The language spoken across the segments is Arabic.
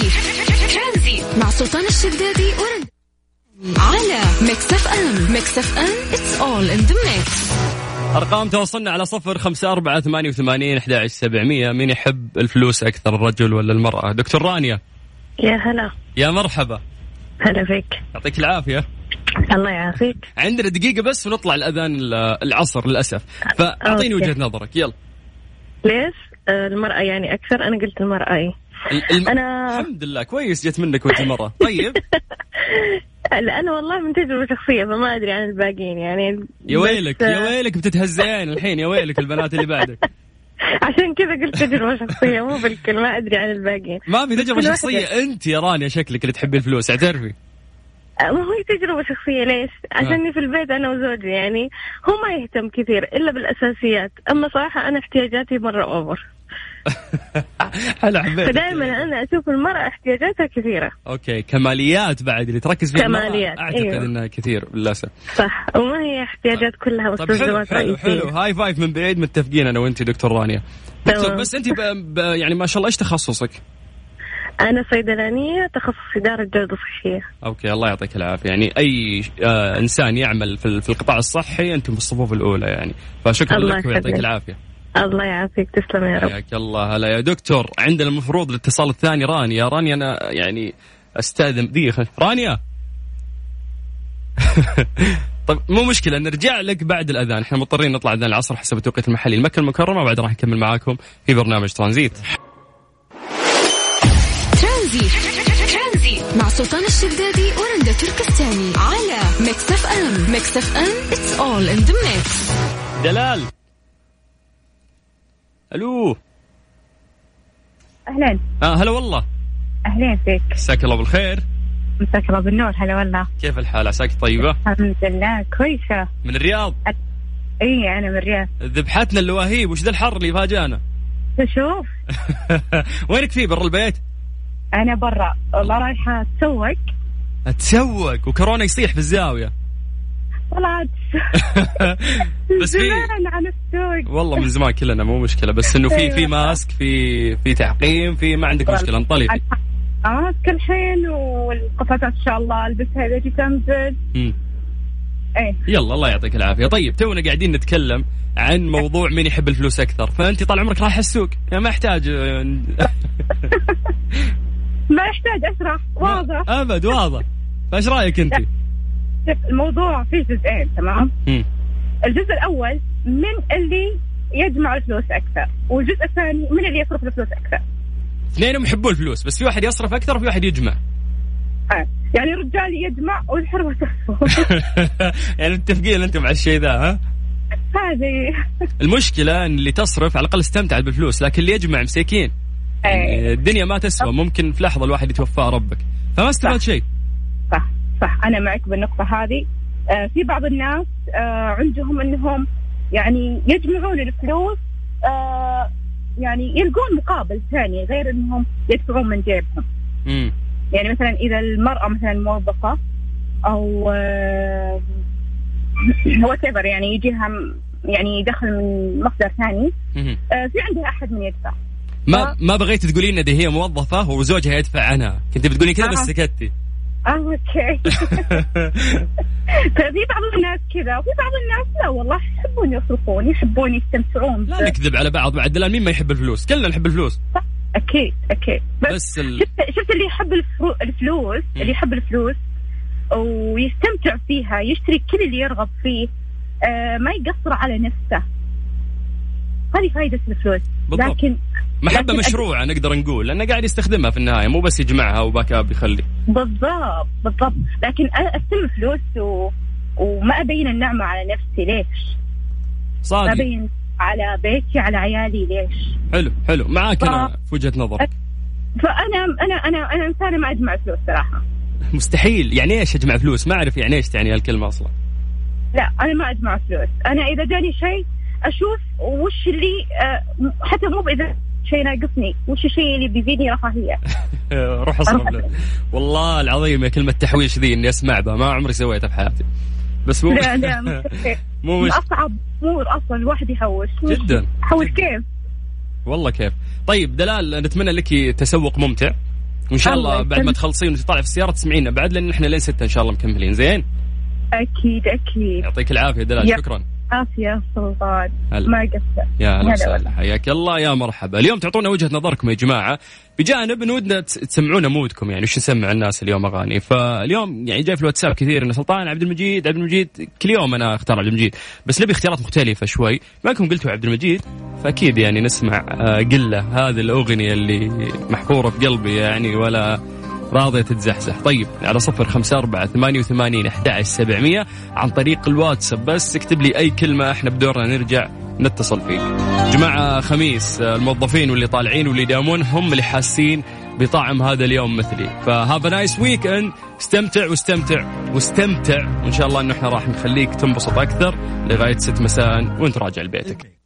ترانزيت مع سلطان الشدادي ورند على Mix FM Mix FM it's all in the mix أرقام توصلنا على صفر خمسة أربعة ثمانية وثمانين أحد سبعمية. مين يحب الفلوس أكثر الرجل ولا المرأة؟ دكتور رانيا. يا هلا. يا مرحبا. هلا فيك. يعطيك العافية. الله يعافيك. عندنا دقيقة بس ونطلع لأذان العصر للأسف. فأعطيني. وجهة نظرك. يلا. ليش؟ آه، المرأة يعني أكثر؟ أنا قلت المرأة إيه الم... أنا الحمد لله كويس جت منك وجه مرة طيب. لأنه والله من تجربة شخصية فما أدري عن الباقيين يعني. يا بس، ويلك يا آه، ويلك بتتهزين الحين يا ويلك البنات اللي بعدك. عشان كذا قلت تجربة شخصية مو بالكل ما أدري عن الباقيين. ما في تجربة كل واحدة. أنت يا رانيا شكلك اللي تحبي الفلوس اعترفي. آه، ما هي تجربة شخصية ليش؟ عشاني في البيت أنا وزوجي يعني هو ما يهتم كثير إلا بالأساسيات. أما صراحة أنا احتياجاتي مرة أوفر هلا حبيت فدائما أنا أشوف المرأة احتياجاتها كثيرة. okay كماليات بعد اللي تركز فيها كماليات، أعتقد أيوه. إنها كثير للأسف. صح وما هي احتياجات كلها طيب حلو مستلزمات حلو حلو. رئيسية high five من بعيد متفقين أنا وانت دكتور رانيا. دكتور تمام. بس انت. يعني ما شاء الله إيش تخصصك؟ أنا صيدلانية تخصص إدارة جودة صحية. أوكي الله يعطيك العافية. يعني أي آه إنسان يعمل في, ال- في القطاع الصحي أنتم في الصفوف الأولى يعني. فشكرا لك ويعطيك يخليك. الله يعافيك. تسلم يا رب. حياك الله. هلا يا دكتور. عندنا المفروض الاتصال الثاني رانيا. رانيا أنا يعني أستأذن. دقيقة. رانيا. طيب مو مشكلة نرجع لك بعد الأذان، إحنا مضطرين نطلع أذان العصر حسب التوقيت المحلي، المكة المكرمة وبعد راح نكمل معاكم في برنامج ترانزيت. ترانزيت مع سلطان الشدادي ورندا تركستاني. على ميكس أف أم. ميكس أف أم. it's all in the mix دلال. ألو. أهلا آه هلا والله. أهلين فيك. مساك الله بالخير. مساك الله بالنور. هلا والله. كيف الحال؟ عساك طيبة؟ الحمد لله. كويسة. من الرياض؟ إي أنا من الرياض. ذبحتنا اللواهيب وش ذا الحر اللي فاجأنا؟ شوف؟ وينك فيه برا البيت؟ أنا برا. والله رايحة أتسوق. أتسوق. وكورونا يصيح في الزاوية. طلعت. بس في عن السوق. والله من زمان كلنا مو مشكلة بس إنه في في ماسك في في تعقيم في ما عندك مشكلة انطلقي ماسك الحين والقفازات إن شاء الله البسها إذا جيت أنزل. مم. إيه. يلا الله يعطيك العافية. طيب تونا قاعدين نتكلم عن موضوع مين يحب الفلوس أكثر. فأنت طال عمرك رايح السوق؟ يعني ما يحتاج ما يحتاج أشرح. واضح. أبد واضح. فإيش رأيك أنت؟ شوف الموضوع فيه جزئين تمام؟ مم. الجزء الأول من اللي يجمع الفلوس أكثر والجزء الثاني من اللي يصرف الفلوس أكثر. اثنينهم يحبون الفلوس بس في واحد يصرف أكثر وفي واحد يجمع. آه. يعني الرجال يجمع والحرمه تصرف يعني متفقين أنتم على الشيء ذا ها؟ هذه. المشكلة إن اللي تصرف على الأقل استمتعت بالفلوس لكن اللي يجمع مساكين. إيه. يعني الدنيا ما تسوى ممكن في لحظة الواحد يتوفاه ربك. فما استفاد شيء. صح أنا معك بالنقطة هذه. آه في بعض الناس آه عندهم إنهم يعني يجمعون الفلوس آه يعني يلقون مقابل ثاني غير إنهم يدفعون من جيبهم. امم يعني مثلا إذا المرأة مثلا موظفة أو what يعني يجيها يعني دخل من مصدر ثاني في عندها أحد من يدفع. ما ما بغيت تقولين إن دي هي موظفة وزوجها يدفع عنها كنت بتقولين كذا بس. سكتي. okay. ففي بعض الناس كذا وفي بعض الناس لا والله يحبون يصرفون يحبون يستمتعون لا نكذب على بعض بعد دلال مين ما يحب الفلوس؟ كلنا نحب الفلوس. أكيد أكيد. بس, بس ال... شفت شفت اللي يحب الفلوس مم. اللي يحب الفلوس ويستمتع فيها يشتري كل اللي يرغب فيه آه ما يقصر على نفسه. هذه فائدة الفلوس بالضبط. لكن محبة لكن- مشروعة نقدر نقول لأنه قاعد يستخدمها في النهاية مو بس يجمعها وباكاب بيخلي بالضبط بالضبط. لكن أنا أستلم فلوس و... وما أبين النعمة على نفسي ليش؟ ما صادق. أبين على بيتي على عيالي ليش؟ حلو حلو. معاك أنا آه. في وجهة نظرك. فانا أنا أنا أنا إنسانة ما أجمع فلوس صراحة. مستحيل. يعني إيش أجمع فلوس؟ ما أعرف يعني إيش تعني هالكلمة أصلا. لا أنا ما أجمع فلوس. أنا إذا جاني شيء أشوف وش اللي آه، حتى مو اذا شيء ناقصني وش الشيء اللي بيزيدني رفاهيه روح اصرف. له والله العظيم يا كلمة تحويش ذي إني أسمع بها ما عمري سويتها في حياتي. بس مو لا لا. مو مش اصعب امور أصلا الواحد يحوش. وش- جدا. حوش كيف؟ والله كيف. طيب دلال نتمنى لك تسوق ممتع. وإن شاء الله الله بعد ما. تخلصين وتطلع في السيارة تسمعينا. بعد لأن إحنا لين ستة إن شاء الله مكملين. زين؟ أكيد أكيد. يعطيك العافية دلال. يا- شكرا. عافية سلطان. ما قصر يا هلا وسهلا. حياك الله يا مرحبا. اليوم تعطونا وجهة نظركم يا جماعة. بجانب ان ودنا تس- تسمعونا مودكم يعني وش نسمع الناس اليوم أغاني. فاليوم يعني جاي في الواتساب كثير إنه سلطان عبد المجيد عبد المجيد كل يوم أنا أختار عبد المجيد. بس نبي اختيارات مختلفة شوي. ما انكم قلتوا عبد المجيد فأكيد يعني نسمع آه، قلة. هذه الأغنية اللي محفورة في قلبي يعني ولا راضية تتزحزح. طيب على صفر خمسة أربعة ثمانية وثمانين أحد سبعمية عن طريق الواتساب. بس اكتب لي أي كلمة إحنا بدورنا نرجع نتصل فيك. جماعة خميس الموظفين واللي طالعين واللي يداومون هم اللي حاسين بطعم هذا اليوم مثلي. ف have nice weekend استمتع واستمتع واستمتع. وإن شاء الله انه إحنا راح نخليك تنبسط أكثر لغاية 6 مساء وأنت راجع لبيتك.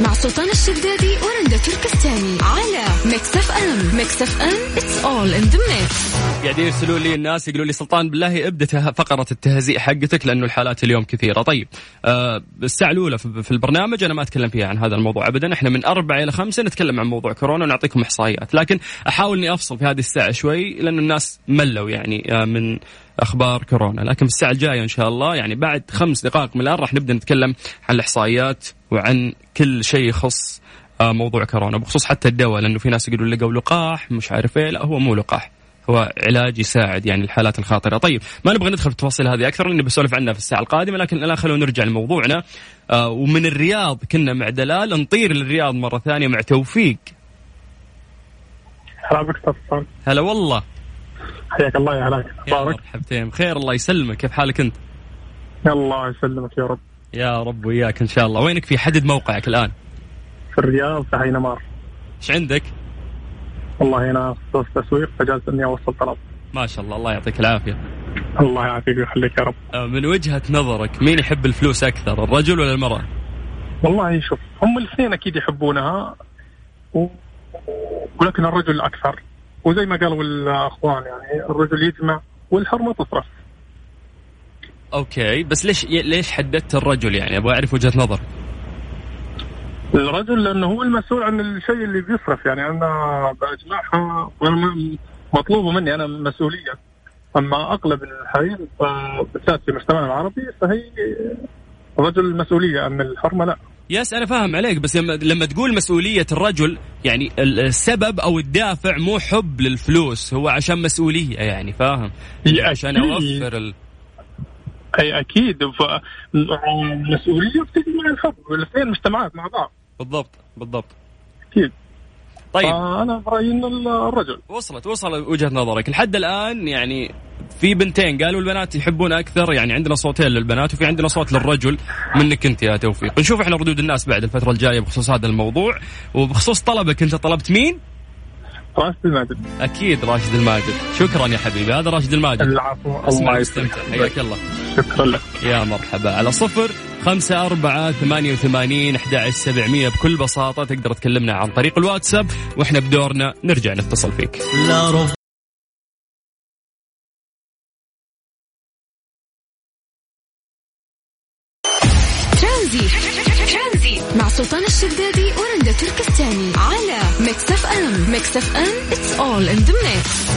مع سلطان الشدادي ورندا تركستاني على ميكس اف ام ميكس اف ام اتس اول ان ذا ميكس قاعدين يرسلوا لي الناس يقولوا لي سلطان بالله ابدا فقرة التهزيء حقتك لأنه الحالات اليوم كثيرة. طيب آه الساعة الأولى في البرنامج أنا ما أتكلم فيها عن هذا الموضوع ابدا. إحنا من أربعة إلى خمسة نتكلم عن موضوع كورونا ونعطيكم إحصائيات. لكن أحاول إني أفصل في هذه الساعة شوي لأنه الناس ملوا يعني آه من أخبار كورونا. لكن في الساعة الجاية إن شاء الله يعني بعد خمس دقائق من الآن راح نبدأ نتكلم عن الإحصائيات وعن كل شيء يخص آه، موضوع كورونا بخصوص حتى الدواء لأنه في ناس يقولوا لقوا لقاح مش عارف إيه. لا هو مو لقاح هو علاج يساعد يعني الحالات الخاطرة. طيب ما نبغى ندخل في التفاصيل هذه أكثر لأني بسولف عنها في الساعة القادمة لكن الآن خلونا نرجع لموضوعنا. آه ومن الرياض كنا مع دلال نطير للرياض مرة ثانية مع توفيق. هلا بك هلا والله. حياك الله يا يا أخبارك؟ مرحبتين بخير الله يسلمك. كيف حالك أنت؟ الله يسلمك يا رب. يا رب وياك إن شاء الله. وينك في حدد موقعك الآن؟ في الرياض في حي نمار إيش عندك؟ والله هنا خصوص تسويق فجالس إني أوصل طلب. ما شاء الله. الله يعطيك العافية. الله يعافيك ويخليك يا رب. آه، من وجهة نظرك مين يحب الفلوس أكثر الرجل ولا المرأة؟ والله شوف هم الاثنين أكيد يحبونها و... ولكن الرجل أكثر. وزي ما قالوا الأخوان يعني الرجل يجمع والحرمه تصرف. أوكي بس ليش ليش حددت الرجل يعني؟ أبغى أعرف وجهة نظر. الرجل لأنه هو المسؤول عن الشيء اللي بيصرف يعني أنا بأجمعها وأنا مطلوبه مني أنا مسؤولية. أما اغلب الحريم بالذات في مجتمعنا العربي فهي الرجل المسؤوليه أما الحرمه لا. يس أنا فاهم عليك بس لما لما تقول مسؤولية الرجل يعني ال- السبب أو الدافع مو حب للفلوس هو عشان مسؤولية يعني فاهم؟ عشان. أوفر ال... أي أكيد. فالمسؤوليه بتجي مع الحب والاثنين مجتمعات مع بعض. بالضبط بالضبط. أكيد. طيب. فأنا برايي إن الرجل. وصلت وصل وجهة نظرك. لحد الآن يعني في بنتين قالوا البنات يحبون أكثر يعني عندنا صوتين للبنات وفي عندنا صوت للرجل. منك أنت يا توفيق. نشوف إحنا ردود الناس بعد الفترة الجاية بخصوص هذا الموضوع. وبخصوص طلبك أنت طلبت مين؟ راشد الماجد. أكيد راشد الماجد. شكرا يا حبيبي. هذا راشد الماجد. العفو الله يسلمك. حياك الله. شكرا لك. يا مرحبا. على صفر خمسة أربعة ثمانية وثمانين أحد سبعمية بكل بساطة تقدر تكلمنا عن طريق الواتساب وإحنا بدورنا نرجع نتصل فيك. ترانزيت. مع سلطان الشدادي ورندا تركستاني. على ميكس أف أم. ميكس أف أم. it's all in the mix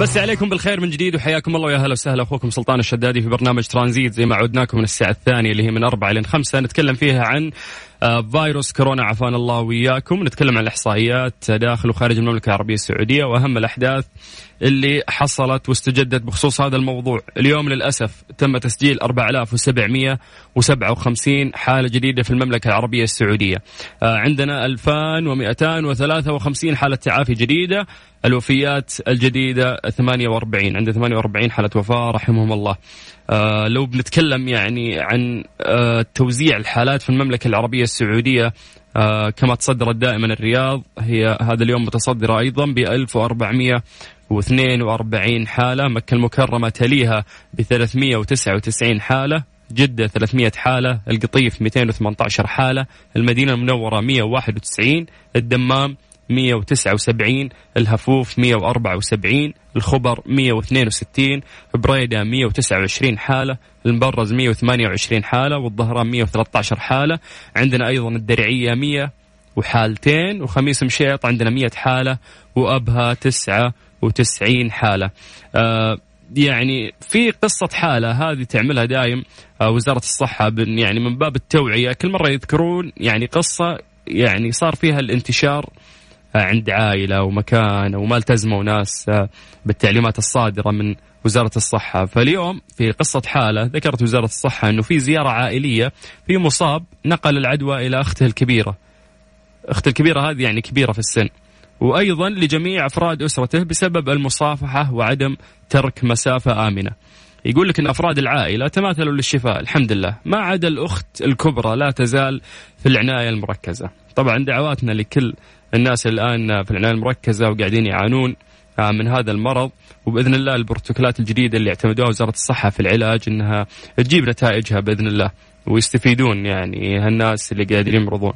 مسا عليكم بالخير من جديد وحياكم الله ويا هلا وسهلا أخوكم سلطان الشدادي في برنامج ترانزيت. زي ما عودناكم من الساعة الثانية اللي هي من أربعة لين خمسة. نتكلم فيها عن فيروس كورونا عافانا الله وياكم نتكلم عن الإحصائيات. داخل وخارج المملكة العربية السعودية وأهم الأحداث اللي حصلت واستجدت بخصوص هذا الموضوع. اليوم للأسف تم تسجيل 4757 حالة جديدة في المملكة العربية السعودية. آه، عندنا 2253 حالة تعافي جديدة. الوفيات الجديدة 48 عند 48 حالة وفاة رحمهم الله. آه لو بنتكلم يعني عن آه توزيع الحالات في المملكة العربية السعودية آه كما تصدرت دائما الرياض هي هذا اليوم متصدرة أيضا ب 1442 حالة مكة المكرمة تليها ب 399 حالة جدة 300 حالة القطيف 218 حالة المدينة المنورة 191 الدمام 179 الهفوف 174 الخبر 162 بريدة 129 حالة المبرز 128 حالة والظهران 113 حالة. عندنا أيضا الدرعية 100 وحالتين وخميس مشيط عندنا مية حالة وأبها تسعة وتسعين حالة. آه يعني في قصة حالة هذه تعملها دايم آه وزارة الصحة يعني من باب التوعية كل مرة يذكرون يعني قصة يعني صار فيها الانتشار عند عائلة ومكان وما التزموا ناس آه بالتعليمات الصادرة من وزارة الصحة. فاليوم في قصة حالة ذكرت وزارة الصحة أنه في زيارة عائلية في مصاب نقل العدوى إلى أخته الكبيرة. أخته الكبيرة هذه يعني كبيرة في السن. وأيضا لجميع أفراد أسرته بسبب المصافحة وعدم ترك مسافة آمنة. يقول لك أن أفراد العائلة تماثلوا للشفاء الحمد لله. ما عدا الأخت الكبرى لا تزال في العناية المركزة. طبعا دعواتنا لكل الناس الآن في العناية المركزة وقاعدين يعانون من هذا المرض وبإذن الله البروتوكولات الجديدة اللي اعتمدوها وزارة الصحة في العلاج إنها تجيب نتائجها بإذن الله ويستفيدون يعني هالناس اللي قاعدين يمرضون.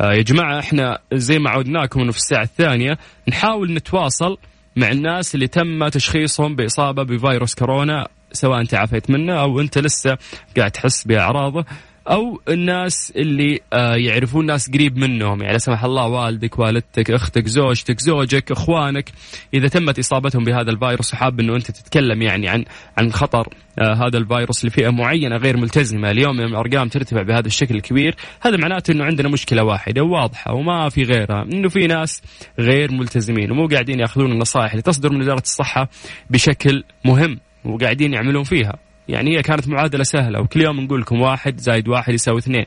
آه يا جماعة إحنا زي ما عودناكم إنه في الساعة الثانية نحاول نتواصل مع الناس اللي تم تشخيصهم بإصابة بفيروس كورونا سواء أنت عافيت منه أو أنت لسه قاعد تحس بأعراضه أو الناس اللي آه يعرفون ناس قريب منهم. يعني لا سمح الله والدك والدتك أختك زوجتك زوجك إخوانك. إذا تمت إصابتهم بهذا الفيروس وحاب إنه أنت تتكلم يعني عن عن خطر آه هذا الفيروس لفئة معينة غير ملتزمة. اليوم لما الأرقام ترتفع بهذا الشكل الكبير هذا معناته إنه عندنا مشكلة واحدة واضحة وما في غيرها إنه في ناس غير ملتزمين ومو قاعدين يأخذون النصائح اللي تصدر من وزارة الصحة بشكل مهم وقاعدين يعملون فيها. يعني هي كانت معادلة سهلة وكل يوم نقول لكم واحد زائد واحد يساوي اثنين.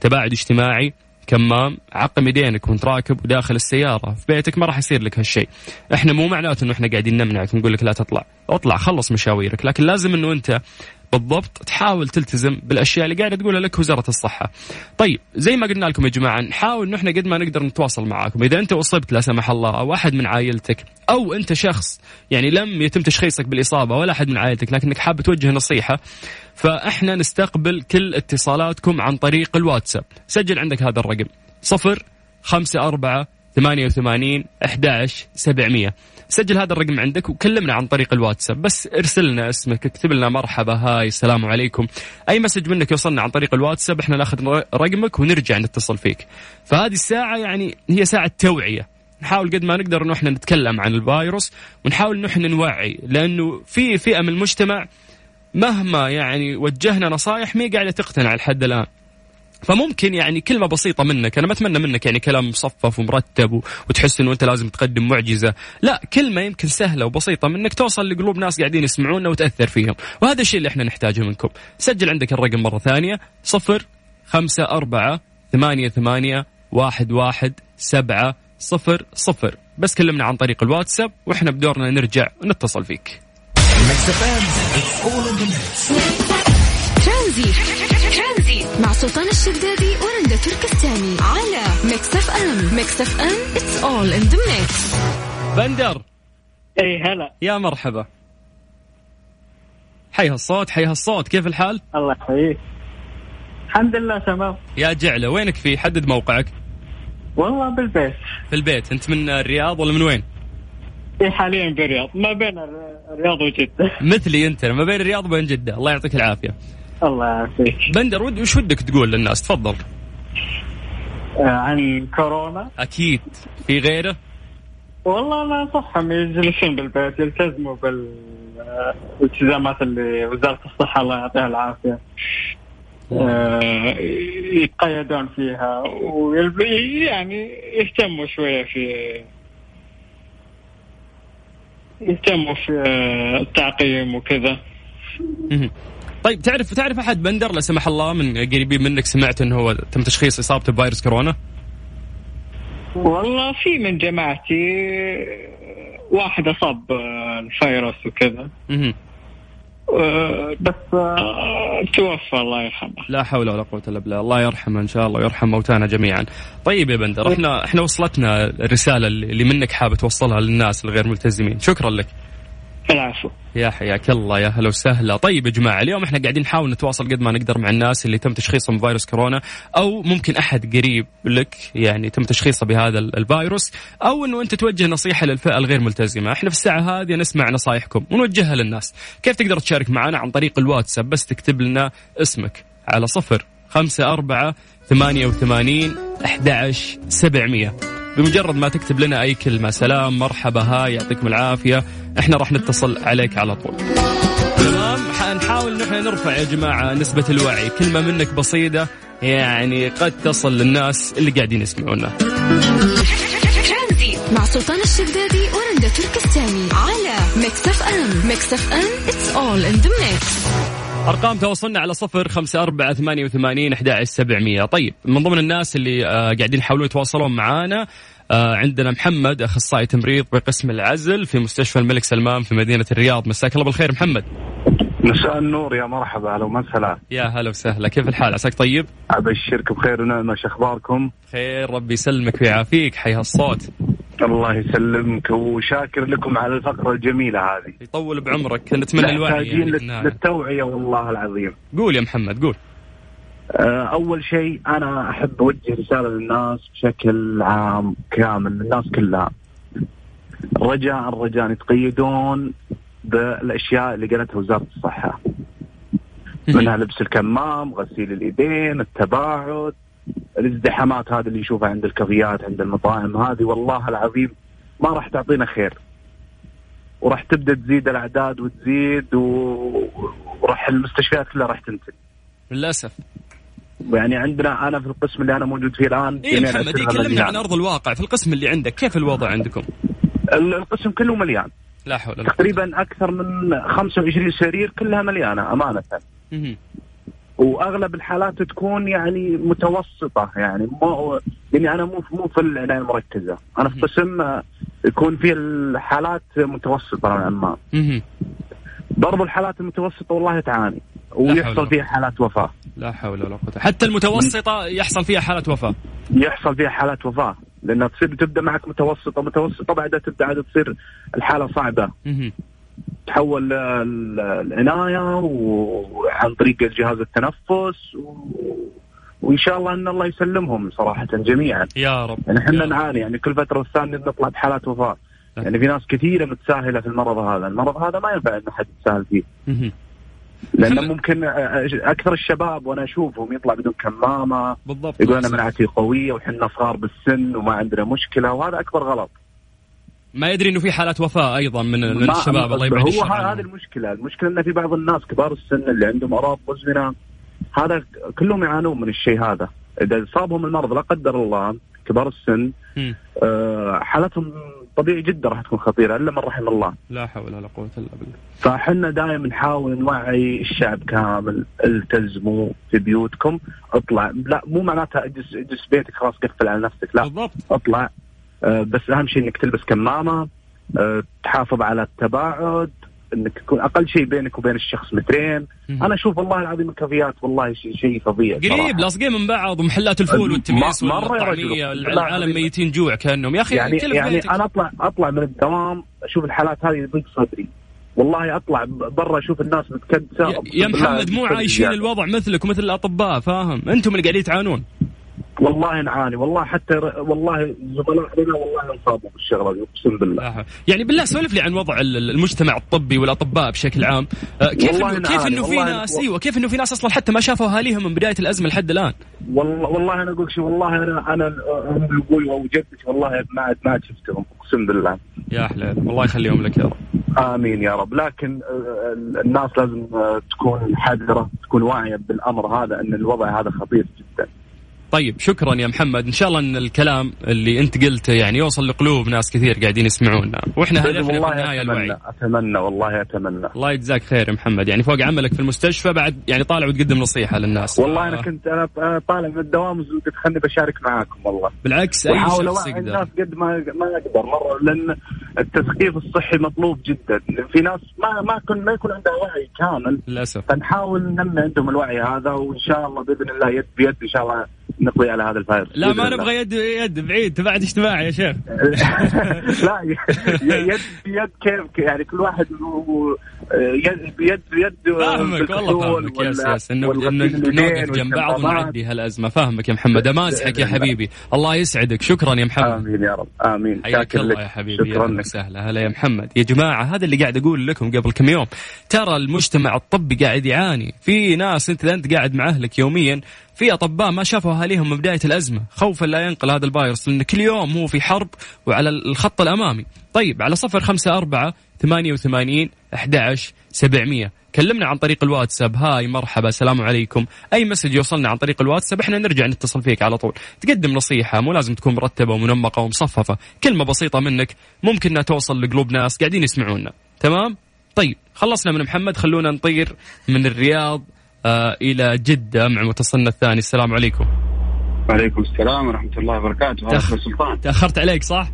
تباعد اجتماعي كمام عقم يدينك وانت راكب وداخل السيارة. في بيتك ما راح يصير لك هالشيء. إحنا مو معناته إنه إحنا قاعدين نمنعك نقول لك لا تطلع. اطلع خلص مشاويرك. لكن لازم إنه أنت بالضبط تحاول تلتزم بالأشياء اللي قاعدة تقولها لك وزارة الصحة. طيب زي ما قلنا لكم يا جماعة نحاول إحنا قد ما نقدر نتواصل معاكم، إذا أنت أصبت لا سمح الله أو أحد من عائلتك أو أنت شخص يعني لم يتم تشخيصك بالإصابة ولا أحد من عائلتك لكنك حاب توجه نصيحة فإحنا نستقبل كل اتصالاتكم عن طريق الواتساب، سجل عندك هذا الرقم صفر خمسة أربعة ثمانية وثمانين أحد سبعمية. سجل هذا الرقم عندك وكلمنا عن طريق الواتساب بس ارسل لنا اسمك اكتب لنا مرحبا هاي السلام عليكم. أي مسج منك يوصلنا عن طريق الواتساب إحنا ناخذ رقمك ونرجع نتصل فيك. فهذه الساعة يعني هي ساعة توعية. نحاول قد ما نقدر إنه إحنا نتكلم عن الفيروس ونحاول إنه إحنا نوعي لأنه في فئة من المجتمع مهما يعني وجهنا نصائح ما قاعدة تقتنع لحد الآن. فممكن يعني كلمة بسيطة منك أنا ما أتمنى منك يعني كلام مصفف ومرتب وتحس أنه أنت لازم تقدم معجزة. لا كلمة يمكن سهلة وبسيطة منك توصل لقلوب ناس قاعدين يسمعونا وتأثر فيهم. وهذا الشيء اللي إحنا نحتاجه منكم. سجل عندك الرقم مرة ثانية صفر خمسة أربعة ثمانية ثمانية واحد واحد سبعة صفر صفر. بس كلمنا عن طريق الواتساب وإحنا بدورنا نرجع ونتصل فيك. ترانزيت مع سلطان الشدادي ورندا تركستاني على ميكس اف ام. ميكس اف ام it's all in the mix بندر. إي هلا. يا مرحبا. حي هالصوت حي هالصوت. كيف الحال؟ الله يحييك. الحمد لله تمام. يا جعلة وينك في؟ حدد موقعك. والله بالبيت. في البيت. انت من الرياض ولا من وين؟ حاليا بالرياض ما بين الرياض وجدة. مثلي انت ما بين الرياض وبين جدة. الله يعطيك العافية. الله يعافيك. بندر ود وش ودك تقول للناس؟ تفضل. آه، عن كورونا؟ أكيد. في غيره؟ والله أنا انصحهم يجلسون بالبيت يلتزموا بالالتزامات اللي وزارة الصحة الله يعطيها العافية. آه، يتقيدون فيها ويعني يهتموا شوية في يهتموا في التعقيم وكذا. طيب تعرف تعرف أحد بندر لا سمح الله من قريبين منك سمعت إنه هو تم تشخيص اصابته بفيروس كورونا؟ والله في من جماعتي واحد أصاب الفيروس وكذا. آه، بس آه، توفى الله يرحمه لا حول ولا قوة إلا بالله، الله يرحمه إن شاء الله ويرحم موتانا جميعا. طيب يا بندر إحنا إحنا وصلتنا الرسالة اللي منك حابب توصلها للناس الغير ملتزمين، شكرا لك. العفو. يا حياك الله يا هلا وسهلا. طيب يا جماعة اليوم إحنا قاعدين نحاول نتواصل قد ما نقدر مع الناس اللي تم تشخيصهم بفيروس كورونا أو ممكن أحد قريب لك يعني تم تشخيصه بهذا ال- الفيروس أو إنه أنت توجه نصيحة للفئة الغير ملتزمة. إحنا في الساعة هذه نسمع نصايحكم ونوجهها للناس. كيف تقدر تشارك معنا عن طريق الواتساب؟ بس تكتب لنا اسمك على صفر خمسة أربعة ثمانية وثمانين أحد سبعمية. بمجرد ما تكتب لنا أي كلمة. سلام مرحبا هاي يعطيكم العافية. إحنا راح نتصل عليك على طول. تمام حنحاول نحن نرفع يا جماعة نسبة الوعي. كلمة منك بسيطة يعني قد تصل للناس اللي قاعدين يسمعونا. مع سلطان الشدادي ورندا تركستاني على ميكس اف ام. ميكس اف ام it's all in the mix. أرقام تواصلنا على صفر خمسة أربعة ثمانية وثمانين أحد سبعمية. طيب من ضمن الناس اللي آه قاعدين يحاولون يتواصلون معانا آه عندنا محمد أخصائي تمريض بقسم العزل في مستشفى الملك سلمان في مدينة الرياض. مساك الله بالخير محمد. مساء النور يا مرحبا أهلا وسهلا. يا هلا وسهلا. كيف الحال؟ عساك طيب؟ ابشرك بخير ونعمة شو أخباركم؟ خير ربي يسلمك ويعافيك. حي هالصوت. الله يسلمك وشاكر لكم على الفقرة الجميلة هذه. يطول بعمرك نتمنى الوعي يعني للتوعيه والله العظيم. قول يا محمد قول. آه، أول شيء أنا أحب أوجه رسالة للناس بشكل عام كامل للناس كلها. رجاء رجاء يتقيدون بالأشياء اللي قالتها وزارة الصحة. منها لبس الكمام غسيل اليدين التباعد. الازدحامات هذه اللي نشوفها عند الكافيات عند المطاعم هذه والله العظيم ما راح تعطينا خير. وراح تبدأ تزيد الأعداد وتزيد وراح المستشفيات كلها راح تنتهي للأسف. يعني عندنا أنا في القسم اللي أنا موجود فيه الآن اي محمد كلمنا عن أرض الواقع. في القسم اللي عندك كيف الوضع عندكم؟ القسم كله مليان. لا حول ولا تقريبا أكثر من 25 سرير كلها مليانة أمانة. واغلب الحالات تكون يعني متوسطة يعني مو يعني أنا مو مو في العناية المركزة. أنا في قسم يكون فيه الحالات متوسطة نوعا ما. برضو الحالات المتوسطة والله تعاني ويحصل فيها حالات وفاة. لا حول ولا قوة. حتى المتوسطة يحصل فيها حالات وفاة. يحصل فيها حالات وفاة لأنها تصير تبدأ معك متوسطة متوسطة بعدها تبدأ عاد تصير الحالة صعبة. تحول العنايه وعن طريق جهاز التنفس و... وإن شاء الله أن الله يسلمهم صراحة جميعا. يا رب. يعني إحنا نعاني يعني كل فترة والثانية نطلع بحالات وفاة. يعني في ناس كثيرة متساهلة في المرض هذا، المرض هذا ما ينفع انه حد يتساهل فيه. لأنه ممكن أكثر الشباب وأنا أشوفهم يطلع بدون كمامة بالضبط. يقول أنا مناعتي قوية وحنا صغار بالسن وما عندنا مشكلة وهذا أكبر غلط. ما يدري إنه في حالات وفاة أيضا من, من الشباب الله يبعد هو هذه المشكلة، المشكلة إن في بعض الناس كبار السن اللي عندهم امراض مزمنة هذا كلهم يعانون من الشيء هذا، إذا صابهم المرض لا قدر الله كبار السن آه حالتهم طبيعي جدا راح تكون خطيرة إلا من رحم الله. لا حول ولا قوة إلا بالله. فإحنا دائما نحاول نوعي الشعب كامل التزموا في بيوتكم اطلع. لا مو معناتها اجلس اجلس بيتك خلاص قفل على نفسك لا. بالضبط. اطلع. بس أهم شيء إنك تلبس كمامة آه تحافظ على التباعد إنك تكون أقل شيء بينك وبين الشخص مترين. أنا أشوف والله العظيم الكافيات والله شيء شيء فظيع قريب لاصقين من بعض ومحلات الفول والتميس والطعمية العالم ميتين جوع كأنهم. يا أخي يعني, يعني أنا اطلع أطلع من الدوام أشوف الحالات هذه يضيق صدري. والله أطلع برا أشوف الناس متكدسه يا محمد مو عايشين الوضع مثلك ومثل الأطباء فاهم؟ أنتم اللي قاعدين تعانون والله نعاني. والله حتى والله زملاء لنا والله انصابوا بالشغلة دي اقسم بالله. يعني بالله سولف لي عن وضع المجتمع الطبي والأطباء بشكل عام. آه، كيف إنه كيف إنه في ناس أيوه كيف إنه في ناس أصلا حتى ما شافوا أهاليهم من بداية الأزمة لحد الآن؟ والله والله أنا أقول شيء والله أنا أنا ام أبوي وجدتي والله ما عاد ما شفتهم أقسم بالله. يا حلال الله يخليهم لك يا رب. آمين يا رب. لكن آه، الناس لازم آه، تكون حذرة تكون واعية بالأمر هذا أن الوضع هذا خطير جدا. طيب شكرا يا محمد. إن شاء الله إن الكلام اللي أنت قلته يعني يوصل لقلوب ناس كثير قاعدين يسمعونا وإحنا هدفنا في النهاية الوعي. أتمنى والله أتمنى. الله يجزاك خير يا محمد. يعني فوق عملك في المستشفى بعد يعني طالع وتقدم نصيحة للناس. والله آه. أنا كنت أنا طالع من الدوام وقلت خلني بشارك معاكم والله. بالعكس أي شخص يقدر. الناس قد ما ما أقدر مرة لأن التثقيف الصحي مطلوب جدا. في ناس ما ما يكون ما يكون عندها وعي كامل. للأسف. فنحاول ننمي عندهم الوعي هذا وإن شاء الله بإذن الله يد بيد إن شاء الله نقضي على هذا الفيروس لا ما نبغى يد يد بعيد. تبعد اجتماعي يا شيخ. لا يد بيد كيف يعني كل واحد يد بيد بيد فاهمك والله فاهمك. ياس ياس انه نوقف جنب بعض ونعدي هالأزمة. فاهمك يا محمد. امازحك يا حبيبي. الله يسعدك. شكرا يا محمد. آمين يا رب. آمين. حياك الله يا حبيبي. شكرا لك. سهلا هلا يا محمد. يا جماعة هذا اللي قاعد أقول لكم قبل كم يوم. ترى المجتمع الطبي قاعد يعاني. في ناس انت أنت قاعد مع أهلك يوميا. في أطباء ما شافوا أهاليهم من بداية الأزمة خوفا لا ينقل هذا الفيروس لأن كل يوم هو في حرب وعلى الخط الأمامي. طيب على صفر خمسة أربعة ثمانية وثمانين أحد سبعمية. كلمنا عن طريق الواتساب. هاي مرحبا السلام عليكم. أي مسج يوصلنا عن طريق الواتساب إحنا نرجع نتصل فيك على طول. تقدم نصيحة مو لازم تكون مرتبة ومنمقة ومصففة. كلمة بسيطة منك ممكن إنها توصل لقلوب ناس قاعدين يسمعونا. تمام؟ طيب خلصنا من محمد خلونا نطير من الرياض. آه إلى جدة مع متصلنا الثاني. السلام عليكم. وعليكم السلام ورحمة الله وبركاته. تأخ... سلطان. تأخرت عليك صح؟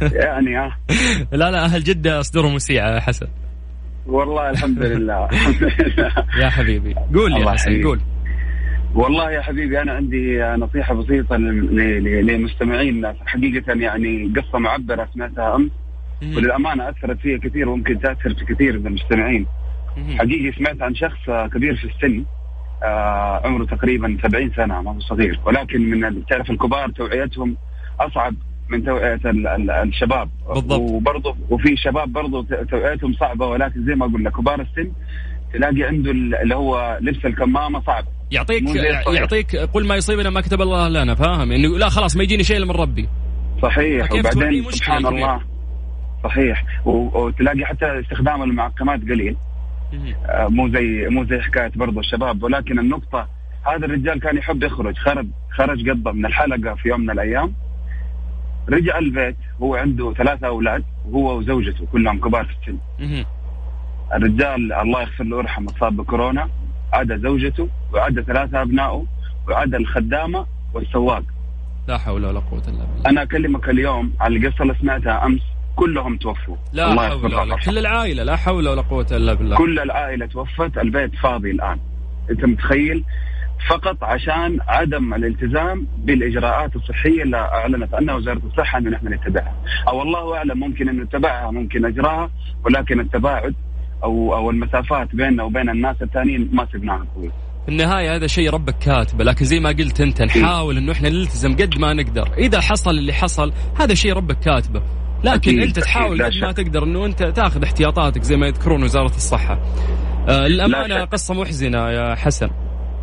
يعني آه. لا لا أهل جدة أصدرهم مسيعة يا حسن. والله الحمد لله يا حبيبي. قول يا حسن قول. والله يا حبيبي أنا عندي نصيحة بسيطة لمستمعين حقيقة يعني قصة معبرة سمعتها أمس وللأمانة أثرت فيها كثير وممكن تأثر في كثير من المستمعين. حقيقي سمعت عن شخص كبير في السن آه عمره تقريبا 70 سنة ما هو صغير. ولكن من تعرف الكبار توعيتهم أصعب من توعية الشباب. بالضبط. وبرضه وفي شباب برضه توعيتهم صعبة ولكن زي ما قلنا كبار السن تلاقي عنده اللي هو لبس الكمامة صعب. يعطيك يعطيك قل ما يصيبنا ما كتب الله لنا فاهم؟ إنه لا خلاص ما يجيني شيء من ربي. صحيح. وبعدين سبحان الله. صحيح. وتلاقي حتى استخدام المعقمات قليل. مو زي مو زي حكاية برضه الشباب. ولكن النقطة هذا الرجال كان يحب يخرج. خرج خرج قضى من الحلقة في يوم من الأيام. رجع البيت هو عنده ثلاثة أولاد هو وزوجته كلهم كبار في السن. الرجال الله يغفر له ويرحمه صاب بكورونا. عدا زوجته وعدا ثلاثة أبنائه وعدا الخدامة والسواق. لا حول ولا قوة إلا بالله. أنا أكلمك اليوم على القصة اللي سمعتها أمس. كلهم توفوا. لا حول ولا كل العائلة لا حول ولا قوة إلا بالله. كل العائلة توفت البيت فاضي الآن. أنت متخيل؟ فقط عشان عدم الالتزام بالإجراءات الصحية اللي أعلنت عنها وزارة الصحة إنه نحن نتبعها، أو الله أعلم ممكن انه نتبعها ممكن أجراها ولكن التباعد أو أو المسافات بيننا وبين الناس الثانيين ما سبناها كويس. في النهاية هذا شيء ربك كاتبه لكن زي ما قلت أنت نحاول إنه إحنا نلتزم قد ما نقدر. إذا حصل اللي حصل هذا شيء ربك كاتبه. لكن أكيد أنت تحاول قد ما تقدر إنه أنت تاخذ احتياطاتك زي ما يذكرون وزارة الصحة. آه للأمانة قصة محزنة يا حسن.